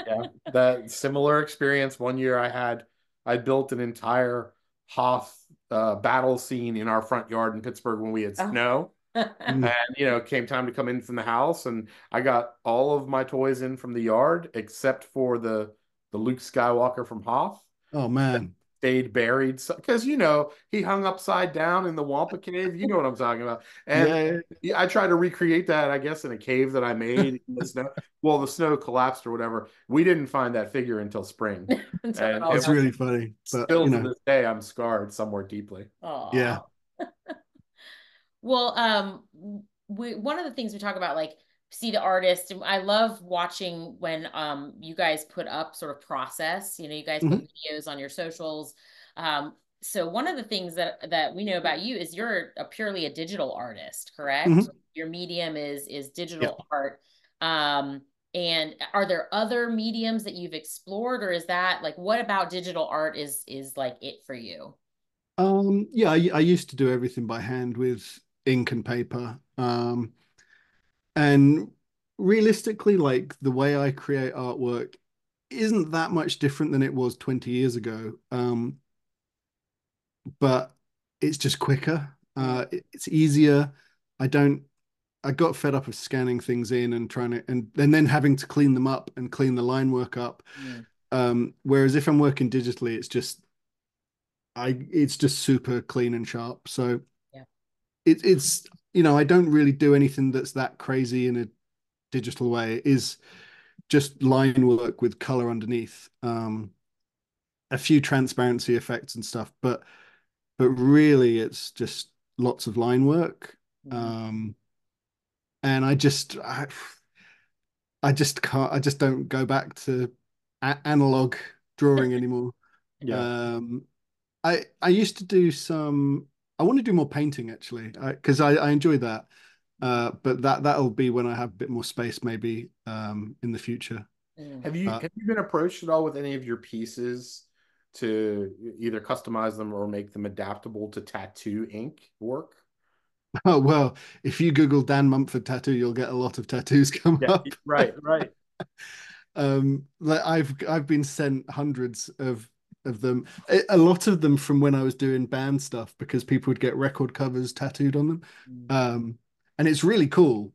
yeah that similar experience one year i had i built an entire hoth uh, battle scene in our front yard in pittsburgh when we had Oh. snow and you know it came time to come in from the house and i got all of my toys in from the yard except for the the luke skywalker from hoth Oh man. Stayed buried because you know he hung upside down in the Wampa cave. You know what I'm talking about. And yeah. yeah, I tried to recreate that, I guess, in a cave that I made in the snow. Well, the snow collapsed or whatever. We didn't find that figure until spring. Until it And all really funny. But Still you to this day, I'm scarred somewhere deeply. Aw. Yeah. Well, um, we one of the things we talk about, like see the artist, and I love watching when um you guys put up sort of process. You know, you guys put videos on your socials. Um, so one of the things that that we know about you is you're a purely a digital artist, correct? Mhm. Your medium is is digital art. Um, and are there other mediums that you've explored, or is that like what about digital art is is like it for you? Um, yeah, I, I used to do everything by hand with ink and paper. Um, and realistically, like the way I create artwork isn't that much different than it was 20 years ago. Um, but it's just quicker. Uh, it's easier. I don't, I got fed up of scanning things in and trying to, and, and then having to clean them up and clean the line work up. Um, whereas if I'm working digitally, it's just I it's just super clean and sharp. So Yeah. it, it's you know, I don't really do anything that's that crazy in a digital way. It is just line work with color underneath. Um a few transparency effects and stuff, but but really it's just lots of line work. Mhm. Um and I just I, I just can't I just don't go back to a- analog drawing anymore. Yeah. Um, I I used to do some. I want to do more painting actually, because I, I, I enjoy that. Uh, but that that'll be when I have a bit more space, maybe um, in the future. Mm. Have you uh, have you been approached at all with any of your pieces to either customize them or make them adaptable to tattoo ink work? Oh well, if you Google Dan Mumford tattoo, you'll get a lot of tattoos come yeah, up. Right, right. um, like I've I've been sent hundreds of of them. A lot of them from when I was doing band stuff because people would get record covers tattooed on them, mm. um, and it's really cool,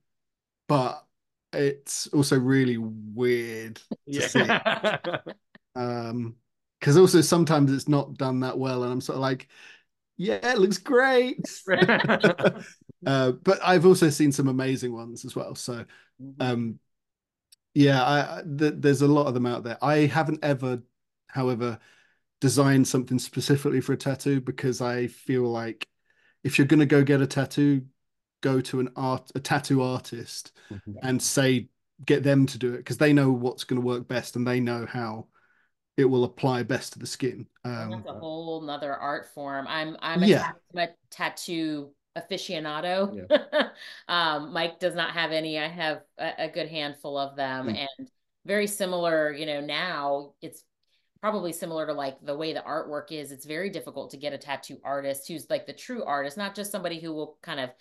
but it's also really weird to yeah. see. um, because also sometimes it's not done that well, and I'm sort of like, yeah, it looks great. uh, but I've also seen some amazing ones as well. So, mm-hmm. um, yeah, I, th- there's a lot of them out there. I haven't ever, however, designed something specifically for a tattoo because I feel like if you're going to go get a tattoo, go to an art, a tattoo artist, mm-hmm. and say get them to do it because they know what's going to work best and they know how it will apply best to the skin. Um, that's a whole nother art form. I'm I'm a, yeah. a tattoo aficionado. Yeah. um, Mike does not have any. I have a, a good handful of them, mm. and very similar. You know, now it's probably similar to like the way the artwork is. It's very difficult to get a tattoo artist who's like the true artist, not just somebody who will kind of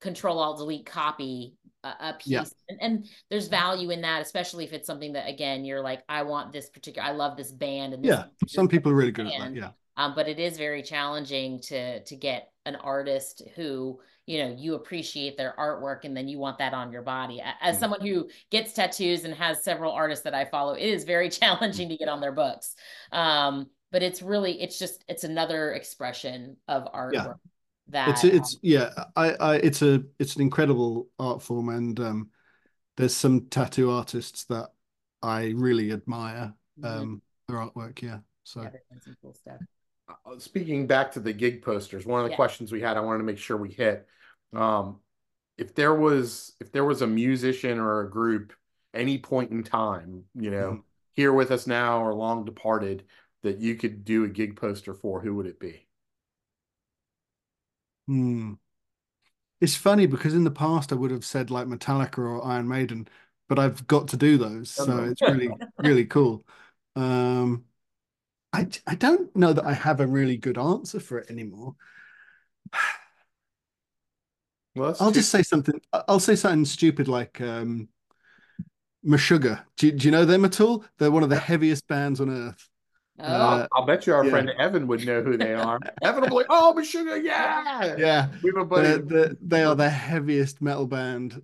control alt delete copy a, a piece yeah. and, and, there's value in that especially if it's something that again you're like i want this particular i love this band and this yeah some people are really good band. at that yeah um, but it is very challenging to to get an artist who you know you appreciate their artwork and then you want that on your body. As mm. someone who gets tattoos and has several artists that i follow it is very challenging to get on their books. Um, but it's really it's just it's another expression of artwork yeah that it's it's yeah I, I it's a it's an incredible art form and um there's some tattoo artists that i really admire mm-hmm. um their artwork yeah so. Yeah, cool stuff speaking back to the gig posters one of the yeah. questions we had i wanted to make sure we hit um if there was if there was a musician or a group any point in time you know mm-hmm. here with us now or long departed that you could do a gig poster for who would it be Hmm. It's funny because in the past I would have said like Metallica or Iron Maiden, but I've got to do those, so it's really really cool. Um, I I don't know that I have a really good answer for it anymore. Well, I'll just say something. I'll say something stupid like um, Meshuggah. Do, do you know them at all? They're one of the heaviest bands on earth. Oh. Uh, I'll bet you our yeah. friend Evan would know who they are. Evan will be like, "Oh, Meshuggah, yeah, yeah." We have a buddy. They're, they're, they are the heaviest metal band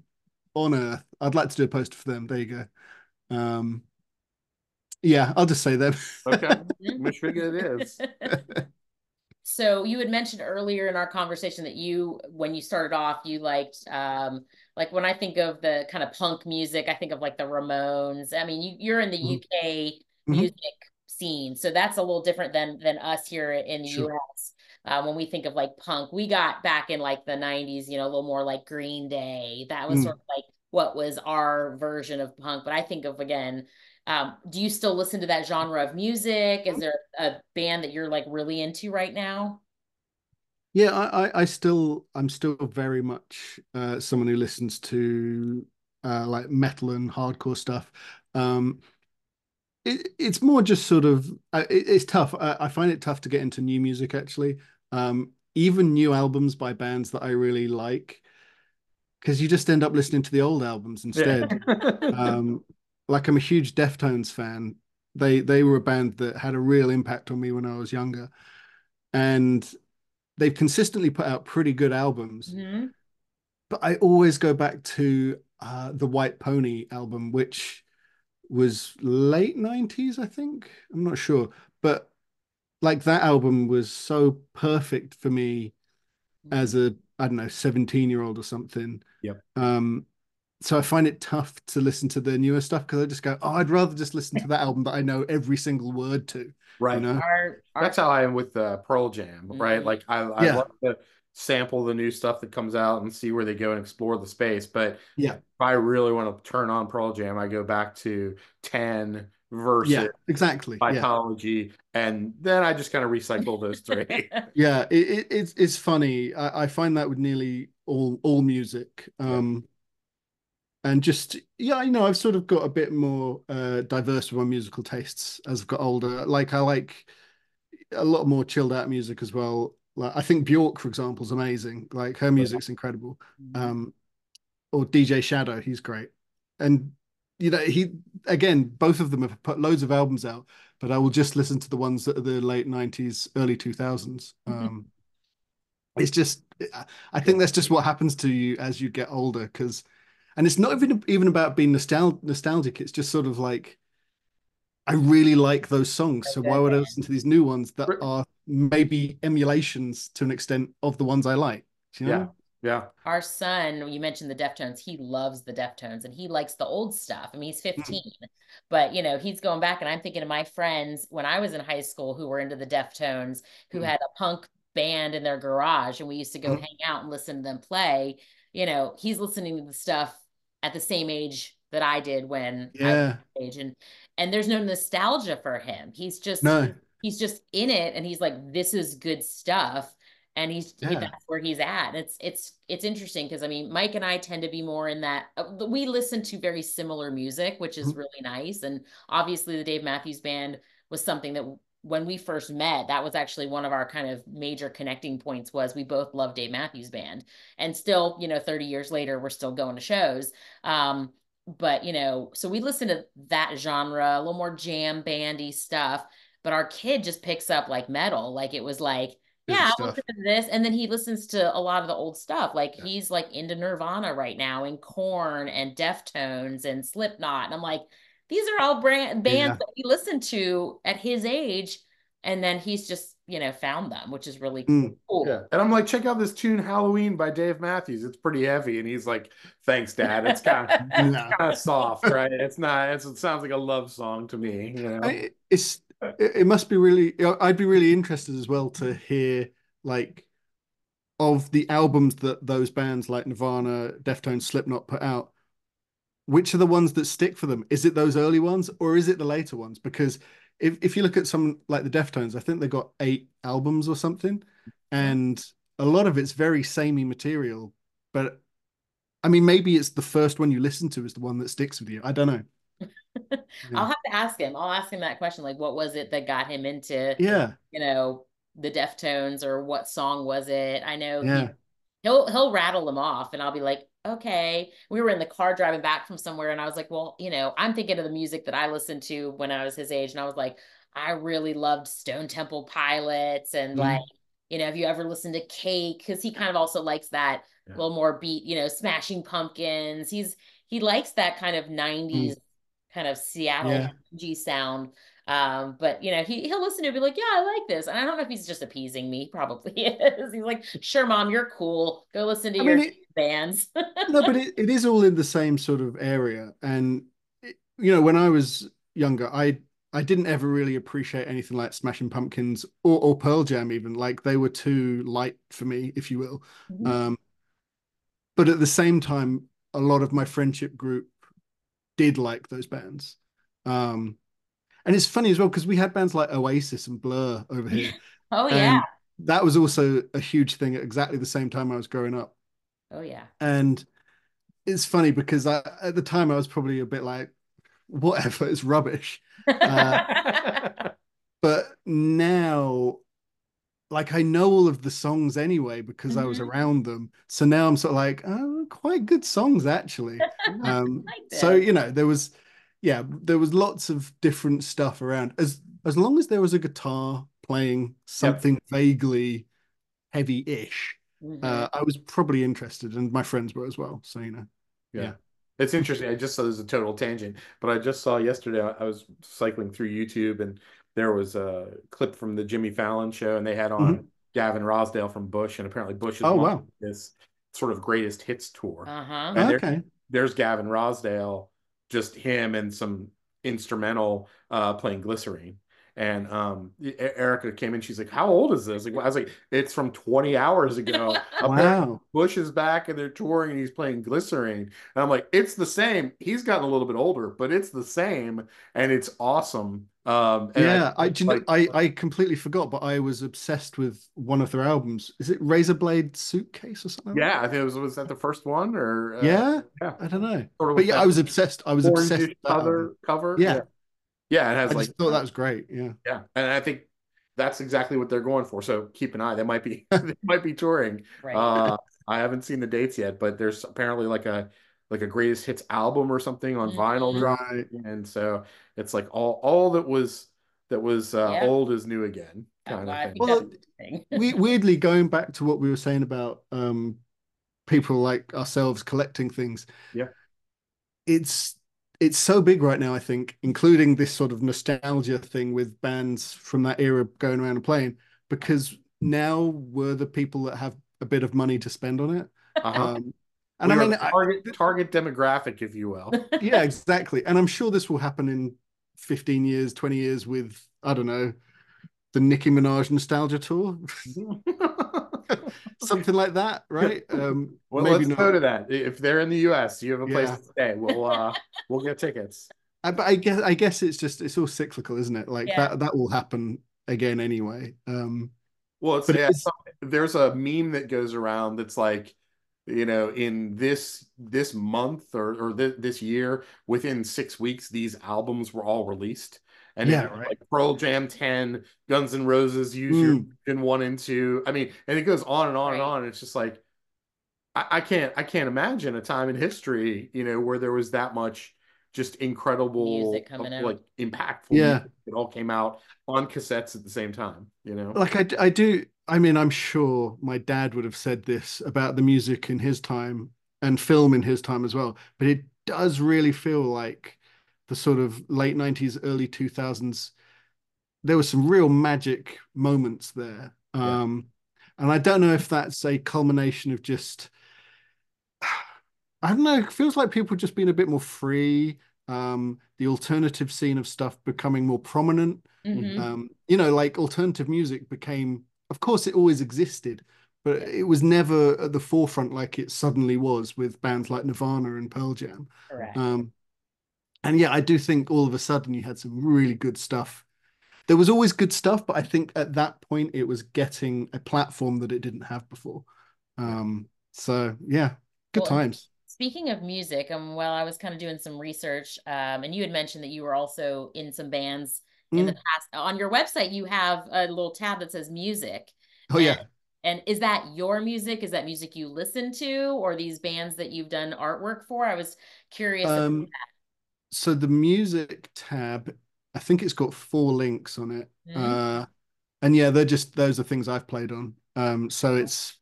on earth. I'd like to do a poster for them. There you go. Um, yeah, I'll just say them. okay, Meshuggah it is. so you had mentioned earlier in our conversation that you, when you started off, you liked, um, like when I think of the kind of punk music, I think of like the Ramones. I mean, you, you're in the mm-hmm. UK mm-hmm. music scene. So that's a little different than than us here in the sure. US. Uh, when we think of like punk, we got back in like the 90s, you know, a little more like Green Day. That was mm. sort of like what was our version of punk. But I think of again, um, do you still listen to that genre of music? Is there a band that you're like really into right now? Yeah, I, I, still, I'm still very much uh, someone who listens to uh, like metal and hardcore stuff. Um, it, it's more just sort of it, it's tough. I, I, find it tough to get into new music actually. Um, even new albums by bands that I really like, because you just end up listening to the old albums instead. Yeah. um, like I'm a huge Deftones fan. They they were a band that had a real impact on me when I was younger, and they've consistently put out pretty good albums. Mm-hmm. But I always go back to uh, the White Pony album, which was late 90s, I think. I'm not sure. But like that album was so perfect for me as a, I don't know, 17 year old or something. Yep. Um, so I find it tough to listen to the newer stuff because I just go, oh, I'd rather just listen to that album that I know every single word to. Right. You know? our, our... That's how I am with uh, Pearl Jam, right? Mm-hmm. Like I, I yeah. love to sample the new stuff that comes out and see where they go and explore the space. But yeah, if I really want to turn on Pearl Jam, I go back to 10 versus yeah, exactly. Vitalogy, yeah. and then I just kind of recycle those three. yeah, it, it, it's it's funny. I, I, find that with nearly all all music. Um and just yeah, you know, I've sort of got a bit more uh diverse with my musical tastes as I've got older. Like I like a lot more chilled out music as well. Like I think Bjork, for example, is amazing. Like her music's incredible. Mm-hmm. Um, or DJ Shadow, he's great. And you know, he again, both of them have put loads of albums out, but I will just listen to the ones that are the late '90s, early 2000s. Mm-hmm. Um, it's just, I think that's just what happens to you as you get older, because, and it's not even even about being nostal- nostalgic. It's just sort of like I really like those songs. So why would I listen to these new ones that are maybe emulations to an extent of the ones I like? You know? Yeah. Yeah. Our son, you mentioned the Deftones, he loves the Deftones and he likes the old stuff. I mean, he's hmm. 15, mm. but you know, he's going back and I'm thinking of my friends when I was in high school who were into the Deftones, who mm. had a punk band in their garage and we used to go mm. hang out and listen to them play. You know, he's listening to the stuff at the same age that I did when yeah. I was age. And and there's no nostalgia for him. He's just no. he's just in it and he's like, this is good stuff. And he's yeah. he, that's where he's at. It's it's it's interesting because I mean Mike and I tend to be more in that uh, we listen to very similar music, which is mm-hmm. really nice. And obviously the Dave Matthews Band was something that when we first met, that was actually one of our kind of major connecting points was we both love Dave Matthews Band. And still, you know, 30 years later, we're still going to shows. Um, but you know, so we listen to that genre, a little more jam bandy stuff. But our kid just picks up like metal, like it was like, yeah, I'll listen to this, and then he listens to a lot of the old stuff. Like yeah. he's like into Nirvana right now, and Korn, and Deftones, and Slipknot, and I'm like, these are all brand bands yeah. that he listened to at his age, and then he's just you know found them which is really mm. cool. Yeah. And i'm like check out this tune halloween by dave matthews. It's pretty heavy. And he's like thanks dad. It's kind of kind of soft right? It's not it's, it sounds like a love song to me you know? I, it's it must be really i'd be really interested as well to hear like of the albums that those bands like nirvana deftones slipknot put out which are the ones that stick for them is it those early ones or is it the later ones because if if you look at some like the Deftones, I think they got eight albums or something, and a lot of it's very samey material. But I mean, maybe it's the first one you listen to is the one that sticks with you. I don't know. yeah. I'll have to ask him. I'll ask him that question. Like, what was it that got him into? Yeah, you know, the Deftones, or what song was it? I know. Yeah. He, he'll he'll rattle them off, and I'll be like, okay. We were in the car driving back from somewhere, and I was like, well, you know, I'm thinking of the music that I listened to when I was his age, and I was like, I really loved Stone Temple Pilots, and mm like, you know, have you ever listened to Cake? Because he kind of also likes that yeah. little more beat, you know, Smashing Pumpkins. He's he likes that kind of '90s mm. kind of Seattle yeah. G sound. Um, but you know, he he'll listen to it, be like, yeah, I like this. And I don't know if he's just appeasing me, probably is. He's like, sure, mom, you're cool. Go listen to I your mean, it, bands. no, but it, it is all in the same sort of area. And it, you know, when I was younger, I I didn't ever really appreciate anything like Smashing Pumpkins or, or Pearl Jam, even like they were too light for me, if you will. Mm-hmm. Um, but at the same time, a lot of my friendship group did like those bands. Um, and it's funny as well because we had bands like Oasis and Blur over here. oh yeah. That was also a huge thing at exactly the same time I was growing up. Oh yeah. And it's funny because I, at the time I was probably a bit like, whatever, it's rubbish. Uh, but now, like I know all of the songs anyway because mm-hmm. I was mm-hmm. around them. So now I'm sort of like, oh, quite good songs actually. Um, like so you know, there was yeah, there was lots of different stuff around. As as long as there was a guitar playing something yep. vaguely heavy-ish, mm-hmm. uh, I was probably interested, and my friends were as well. So you know, yeah. yeah. It's interesting. I just saw there's a total tangent, but I just saw yesterday. I was cycling through YouTube, and there was a clip from the Jimmy Fallon show, and they had on mm-hmm. Gavin Rossdale from Bush, and apparently Bush is oh wow this sort of greatest hits tour. Uh-huh. And okay. there's Gavin Rossdale just him and some instrumental uh, playing Glycerine. And um, Erica came in. She's like, "How old is this?" Like, I was like, "It's from 20 hours ago." wow. Bush is back and they're touring, and he's playing Glycerine. And I'm like, "It's the same." He's gotten a little bit older, but it's the same, and it's awesome. Um, yeah, I, I, you know, I I completely forgot, but I was obsessed with one of their albums. Is it Razorblade Suitcase or something? Yeah, I think it was. Was that the first one or? Uh, yeah, yeah, I don't know. Sort of but yeah, I was obsessed. I was obsessed. Cover, cover. Yeah. yeah. Yeah, it has I like. thought that was great. Yeah. Yeah, and I think that's exactly what they're going for. So keep an eye. They might be they might be touring. Right. Uh, I haven't seen the dates yet, but there's apparently like a like a greatest hits album or something on mm-hmm. vinyl drop, right. and so it's like all all that was that was uh, yeah. old is new again kind of thing. Well, we, weirdly going back to what we were saying about um, people like ourselves collecting things. Yeah, it's it's so big right now, I think, including this sort of nostalgia thing with bands from that era going around and playing, because now we're the people that have a bit of money to spend on it. Uh-huh. Um, and we I mean, target, I, target demographic, if you will. Yeah, exactly. And I'm sure this will happen in 15 years, 20 years with, I don't know, the Nicki Minaj nostalgia tour. something like that, right? Um, well, let's not. go to that. If they're in the U.S., you have a place yeah. to stay. We'll uh, we'll get tickets. I, but I guess I guess it's just it's all cyclical, isn't it? Like yeah. that that will happen again anyway. Um, well, it's, yeah, it's, there's a meme that goes around that's like, you know, in this this month or or th- this year, within six weeks, these albums were all released. And yeah, right. like Pearl Jam 10, Guns N' Roses, Use mm. Your in one and two. I mean, and it goes on and on right. and on. It's just like I, I, can't I can't imagine a time in history, you know, where there was that much just incredible music coming out. like impactful yeah it all came out on cassettes at the same time you know like I, I do i mean i'm sure my dad would have said this about the music in his time and film in his time as well but it does really feel like the sort of late 90s early 2000s there were some real magic moments there yeah. um and i don't know if that's a culmination of just i don't know it feels like people just being a bit more free um the alternative scene of stuff becoming more prominent mm-hmm. um you know like alternative music became of course it always existed but it was never at the forefront like it suddenly was with bands like Nirvana and Pearl Jam. Correct. Um, and yeah, I do think all of a sudden you had some really good stuff. There was always good stuff, but I think at that point it was getting a platform that it didn't have before. Um, so yeah, good well, times. Speaking of music, um, while I was kind of doing some research, um, and you had mentioned that you were also in some bands in mm. the past. On your website, you have a little tab that says music. Oh yeah. And is that your music? Is that music you listen to, or these bands that you've done artwork for? I was curious. Um, so the music tab, I think it's got four links on it. Mm. Uh, and yeah, they're just those are things I've played on. Um, so it's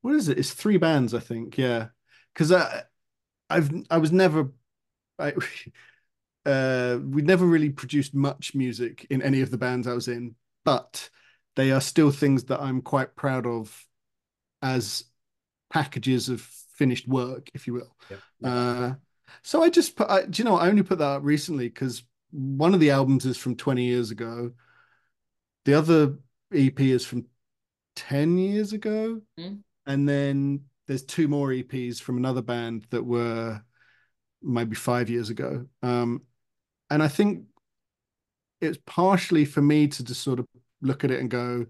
what is it? It's three bands, I think. Yeah, because I, I've I was never, I, uh, we never really produced much music in any of the bands I was in, but they are still things that I'm quite proud of as packages of finished work, if you will. Yep. Uh, so I just put, I, do you know, I only put that up recently because one of the albums is from 20 years ago. The other EP is from 10 years ago. Mm. And then there's two more EPs from another band that were maybe five years ago. Um, and I think it's partially for me to just sort of look at it and go,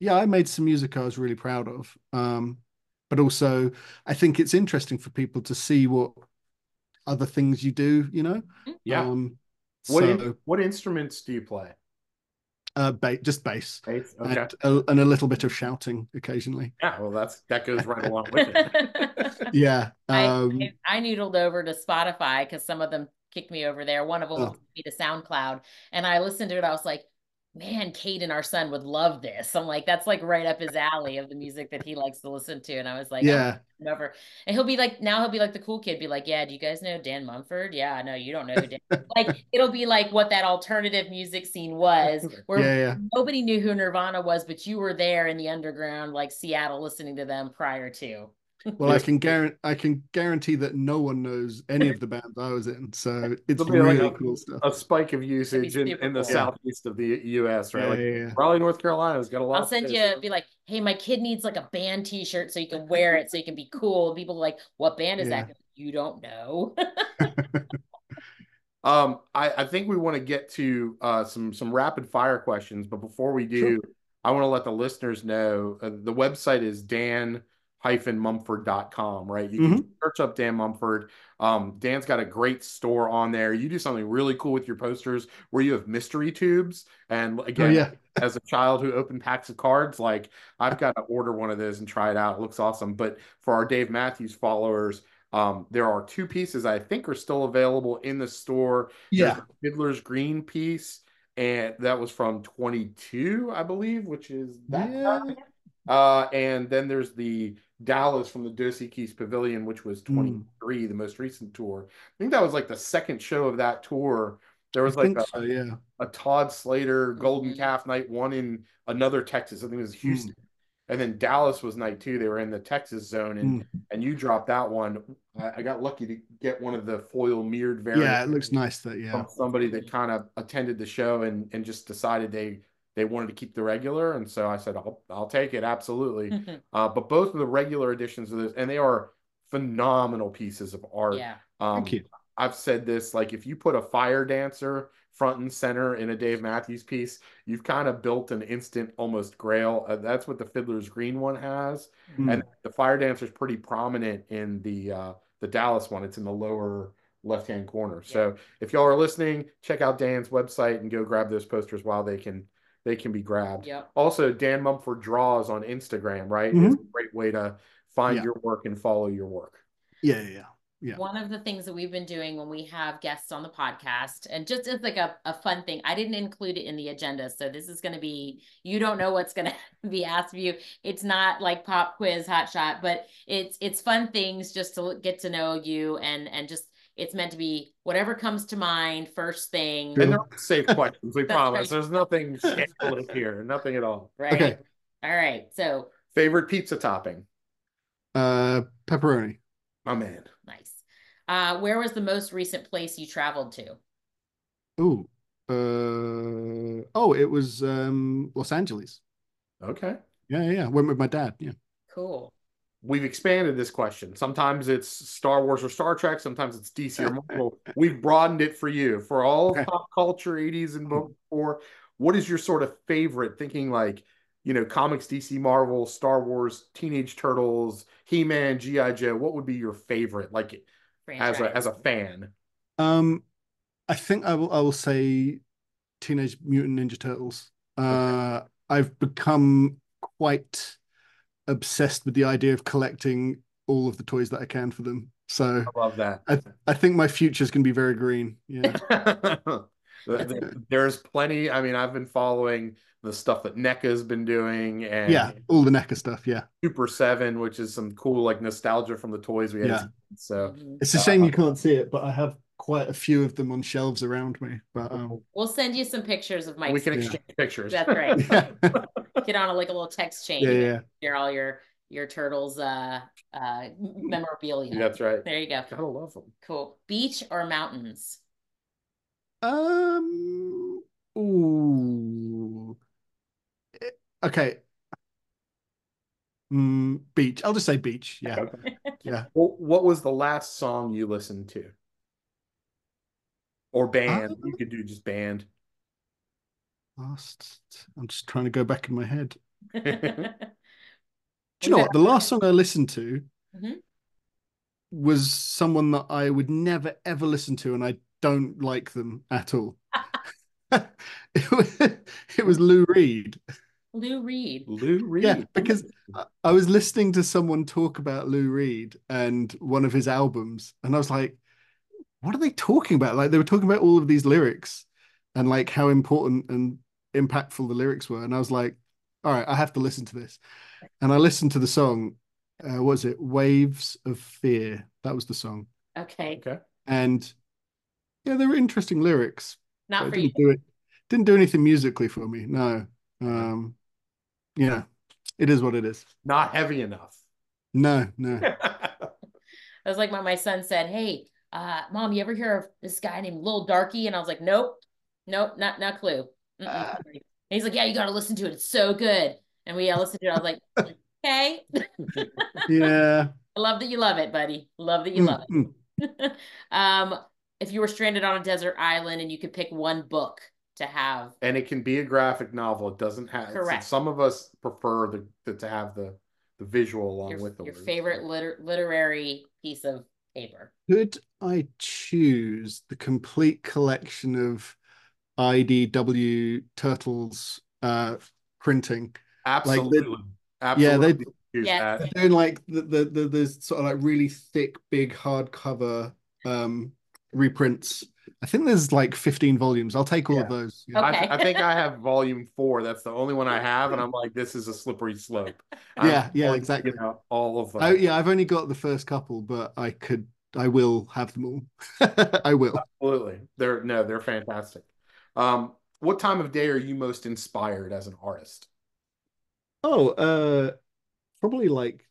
yeah, I made some music I was really proud of. Um, but also, I think it's interesting for people to see what other things you do, you know? Yeah. Um, what so, in, what instruments do you play? Uh, ba- just bass, bass? Okay. And, a, and, a, little bit of shouting occasionally. Yeah, well, that's that goes right along with it. yeah, um, I, I, I noodled over to Spotify because some of them kicked me over there. One of them oh. me to SoundCloud, and I listened to it. I was like, man, Caden, our son, would love this. I'm like, that's like right up his alley of the music that he likes to listen to. And I was like, yeah, never. And he'll be like, now he'll be like the cool kid, be like, yeah, do you guys know Dan Mumford? Yeah, no, you don't know who Dan. like, it'll be like what that alternative music scene was, where yeah, yeah. nobody knew who Nirvana was, but you were there in the underground, like Seattle, listening to them prior to. Well, Yes. I can guarantee I can guarantee that no one knows any of the bands I was in, so it's It'll be like really a- cool stuff. a spike of usage in, in the cool. southeast of the U.S. Right, Yeah, like yeah, yeah. Raleigh, North Carolina's got a lot. I'll send this. you be like, hey, my kid needs like a band T-shirt so you can wear it so you can be cool. And people are like, what band is Yeah. that? You don't know. Um, I, I think we want to get to uh, some some rapid fire questions, but before we do, Sure. I want to let the listeners know uh, the website is dan-mumford.com, right? You can search up Dan Mumford. Um, Dan's got a great store on there. You do something really cool with your posters where you have mystery tubes. And Oh again, yeah, as a child who opened packs of cards, like I've got to order one of those and try it out. It looks awesome. But for our Dave Matthews followers, um, there are two pieces I think are still available in the store. yeah. There's Fiddler's Green piece, and that was from 22, I believe, which is that. Yeah. Uh, and then there's the Dallas from the Dos Equis Pavilion, which was Hmm. 23, the most recent tour. I think that was like the second show of that tour. There was I like a, so, yeah. a Todd Slater Golden Mhm. Calf night, one in another Texas. I think it was Hmm. Houston. And then Dallas was night two. They were in the Texas zone, and Mm. and you dropped that one. I, I got lucky to get one of the foil mirrored variants Yeah, it looks nice that yeah. somebody that kind of attended the show and and just decided they they wanted to keep the regular, and so I said I'll I'll take it absolutely. Uh, but both of the regular editions of this, and they are phenomenal pieces of art. yeah. Um, Thank you. I've said this like if you put a fire dancer front and center in a Dave Matthews piece, you've kind of built an instant almost grail. Uh, that's what the Fiddler's Green one has, Mm. and the fire dancer is pretty prominent in the uh, the Dallas one. It's in the lower left hand corner. So if y'all are listening, check out Dan's website and go grab those posters while they can they can be grabbed. Yep. Also, Dan Mumford draws on Instagram, right? Mhm. It's a great way to find Yeah. your work and follow your work. Yeah, yeah, yeah. Yeah. One of the things that we've been doing when we have guests on the podcast, and just as like a, a fun thing, I didn't include it in the agenda. So this is going to be, you don't know what's going to be asked of you. It's not like pop quiz, hot shot, but it's, it's fun things just to get to know you and, and just, it's meant to be whatever comes to mind first thing. And they're safe questions, we promise. right. There's nothing scandalous here, nothing at all. Right. Okay. All right. So Favorite pizza topping? Uh pepperoni. My man. nice. Uh, where was the most recent place you traveled to? Ooh. Uh oh, it was um Los Angeles. Okay. Yeah, yeah, yeah. Went with my dad. Yeah. Cool. We've expanded this question. Sometimes it's Star Wars or Star Trek, sometimes it's DC or Marvel. We've broadened it for you. For all Okay. pop culture, 80s and before, what is your sort of favorite thinking like, you know, comics, DC, Marvel, Star Wars, Teenage Turtles, He-Man, G.I. Joe? What would be your favorite, like as a as a fan? Um I think I will I will say Teenage Mutant Ninja Turtles. Uh I've become quite obsessed with the idea of collecting all of the toys that I can for them. So I love that. I I think my future is going to be very green. Yeah. There's plenty. I mean, I've been following the stuff that NECA's been doing and Yeah, all the NECA stuff. Yeah. Super Seven, which is some cool like nostalgia from the toys we had. Yeah. So Mhm. It's a shame you can't see it, but I have quite a few of them on shelves around me. But um, We'll send you some pictures of Mike's. we can Yeah. exchange pictures. That's right. yeah, Get on a, like a little text chain. yeah, yeah. Share all your your turtles uh uh memorabilia. That's right. There you go. Gotta love them. Cool. Beach or mountains? Um. Ooh. Okay. Mm, beach. I'll just say beach. Yeah. Okay. Yeah. Well, what was the last song you listened to? Or band? Uh, you could do just band. Last. I'm just trying to go back in my head. Do Do you know what? The last song I listened to Mhm. was someone that I would never ever listen to, and I don't like them at all. it, was, it was Lou Reed. Lou Reed. Lou Reed. Yeah, because I- I was listening to someone talk about Lou Reed and one of his albums, and I was like, what are they talking about? Like they were talking about all of these lyrics and like how important and impactful the lyrics were. And I was like, all right, I have to listen to this. And I listened to the song. Uh, what was it? Waves of Fear. That was the song. Okay. Okay. And yeah, they were interesting lyrics. Not for you. didn't do it. Didn't do anything musically for me. No. Um, yeah, it is what it is. Not heavy enough. No, no. I was like, my, my son said, Hey, uh, mom, you ever hear of this guy named Lil Darkie? And I was like, Nope, nope, not not clue. Uh, he's like, Yeah, you gotta listen to it. It's so good. And we uh, listened to it. I was like, Okay. yeah. I love that you love it, buddy. Love that you love mm-hmm. it. um, if you were stranded on a desert island and you could pick one book to have, and it can be a graphic novel, it doesn't have. Correct. Some of us prefer the, the to have the the visual along your, with the your words. favorite liter- literary piece of paper. Could I choose the complete collection of IDW Turtles uh, printing? Absolutely. Like Absolutely. Yeah, they yeah. They're doing like the, the the the sort of like really thick, big hardcover um reprints. I think there's like 15 volumes. I'll take all yeah. of those. Yeah. Okay. I, I, think I have volume four. That's the only one I have, and I'm like, this is a slippery slope. I'm yeah, yeah, exactly. All of them. I, yeah, I've only got the first couple, but I could, I will have them all. I will. Absolutely. They're no, they're fantastic. Um, what time of day are you most inspired as an artist? Oh, uh, probably like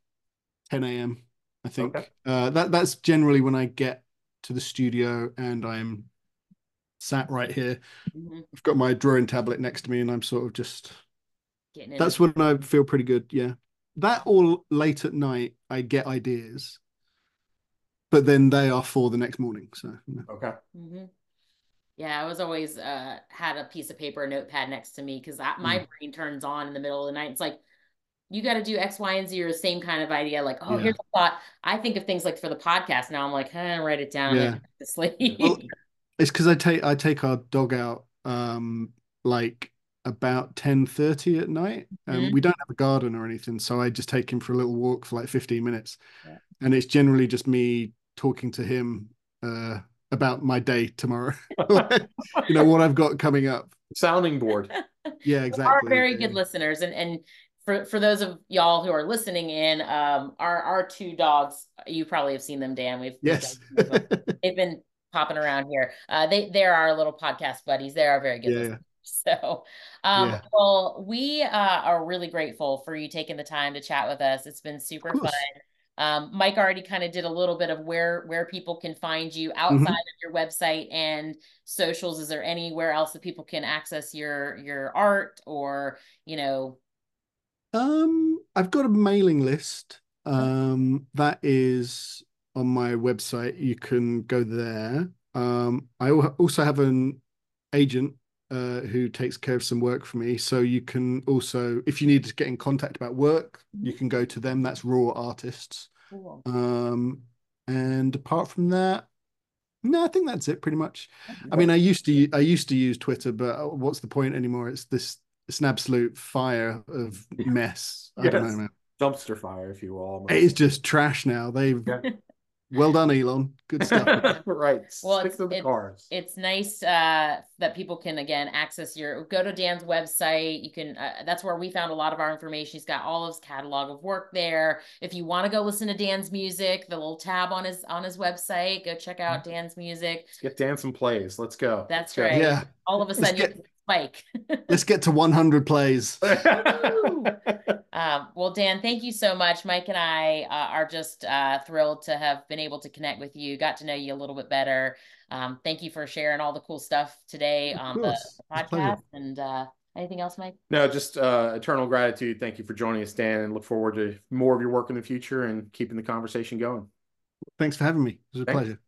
10 a.m. I think. Okay. Uh, that that's generally when I get to the studio and I'm sat right here. Mm-hmm. I've got my drawing tablet next to me and I'm sort of just that's when I feel pretty good. Yeah. That all late at night I get ideas. But then they are for the next morning. So okay. Mm-hmm. Yeah, I was always uh had a piece of paper, a notepad next to me because my mm. brain turns on in the middle of the night. It's like you got to do X, Y, and Z or the same kind of idea. Like, oh, yeah. here's a thought. I think of things like for the podcast. Now I'm like, eh, write it down. Yeah. To sleep. Well, it's because I take I take our dog out um like about 10 30 at night. Um, mm-hmm. We don't have a garden or anything, so I just take him for a little walk for like 15 minutes, yeah. and it's generally just me talking to him uh, about my day tomorrow. you know what I've got coming up. Sounding board. Yeah, exactly. Are very yeah. good listeners, and and for for those of y'all who are listening in, um, our our two dogs, you probably have seen them, Dan. We've yes, they've been popping around here. Uh, they they're our little podcast buddies. They are very good. Yeah. So, um, yeah. well, we uh, are really grateful for you taking the time to chat with us. It's been super fun. Um, Mike already kind of did a little bit of where where people can find you outside mm-hmm. of your website and socials. Is there anywhere else that people can access your your art or you know um, I've got a mailing list. Um, that is on my website. You can go there. Um, I also have an agent uh, who takes care of some work for me. So you can also, if you need to get in contact about work, you can go to them. That's Raw Artists. Cool. Um, and apart from that, no, I think that's it pretty much. I mean, I used to I used to use Twitter, but uh, what's the point anymore? It's this it's an absolute fire of mess. I yes. don't know, man. Dumpster fire, if you will. It is just trash now. They've yeah. Well done, Elon. Good stuff. right. Well, Stick it's, to the it's, cars. It's nice uh, that people can again access your go to Dan's website. You can. Uh, that's where we found a lot of our information. He's got all of his catalog of work there. If you want to go listen to Dan's music, the little tab on his on his website, go check out mm-hmm. Dan's music. Let's get Dan some plays. Let's go. That's Let's right. Go. Yeah. All of a sudden, get, spike. Let's get to 100 plays. um, well, Dan, thank you so much. Mike and I uh, are just uh, thrilled to have been able to connect with you, got to know you a little bit better. Um, thank you for sharing all the cool stuff today of on the, the podcast. And uh, anything else, Mike? No, just uh, eternal gratitude. Thank you for joining us, Dan, and look forward to more of your work in the future and keeping the conversation going. Thanks for having me. It was a Thanks. pleasure.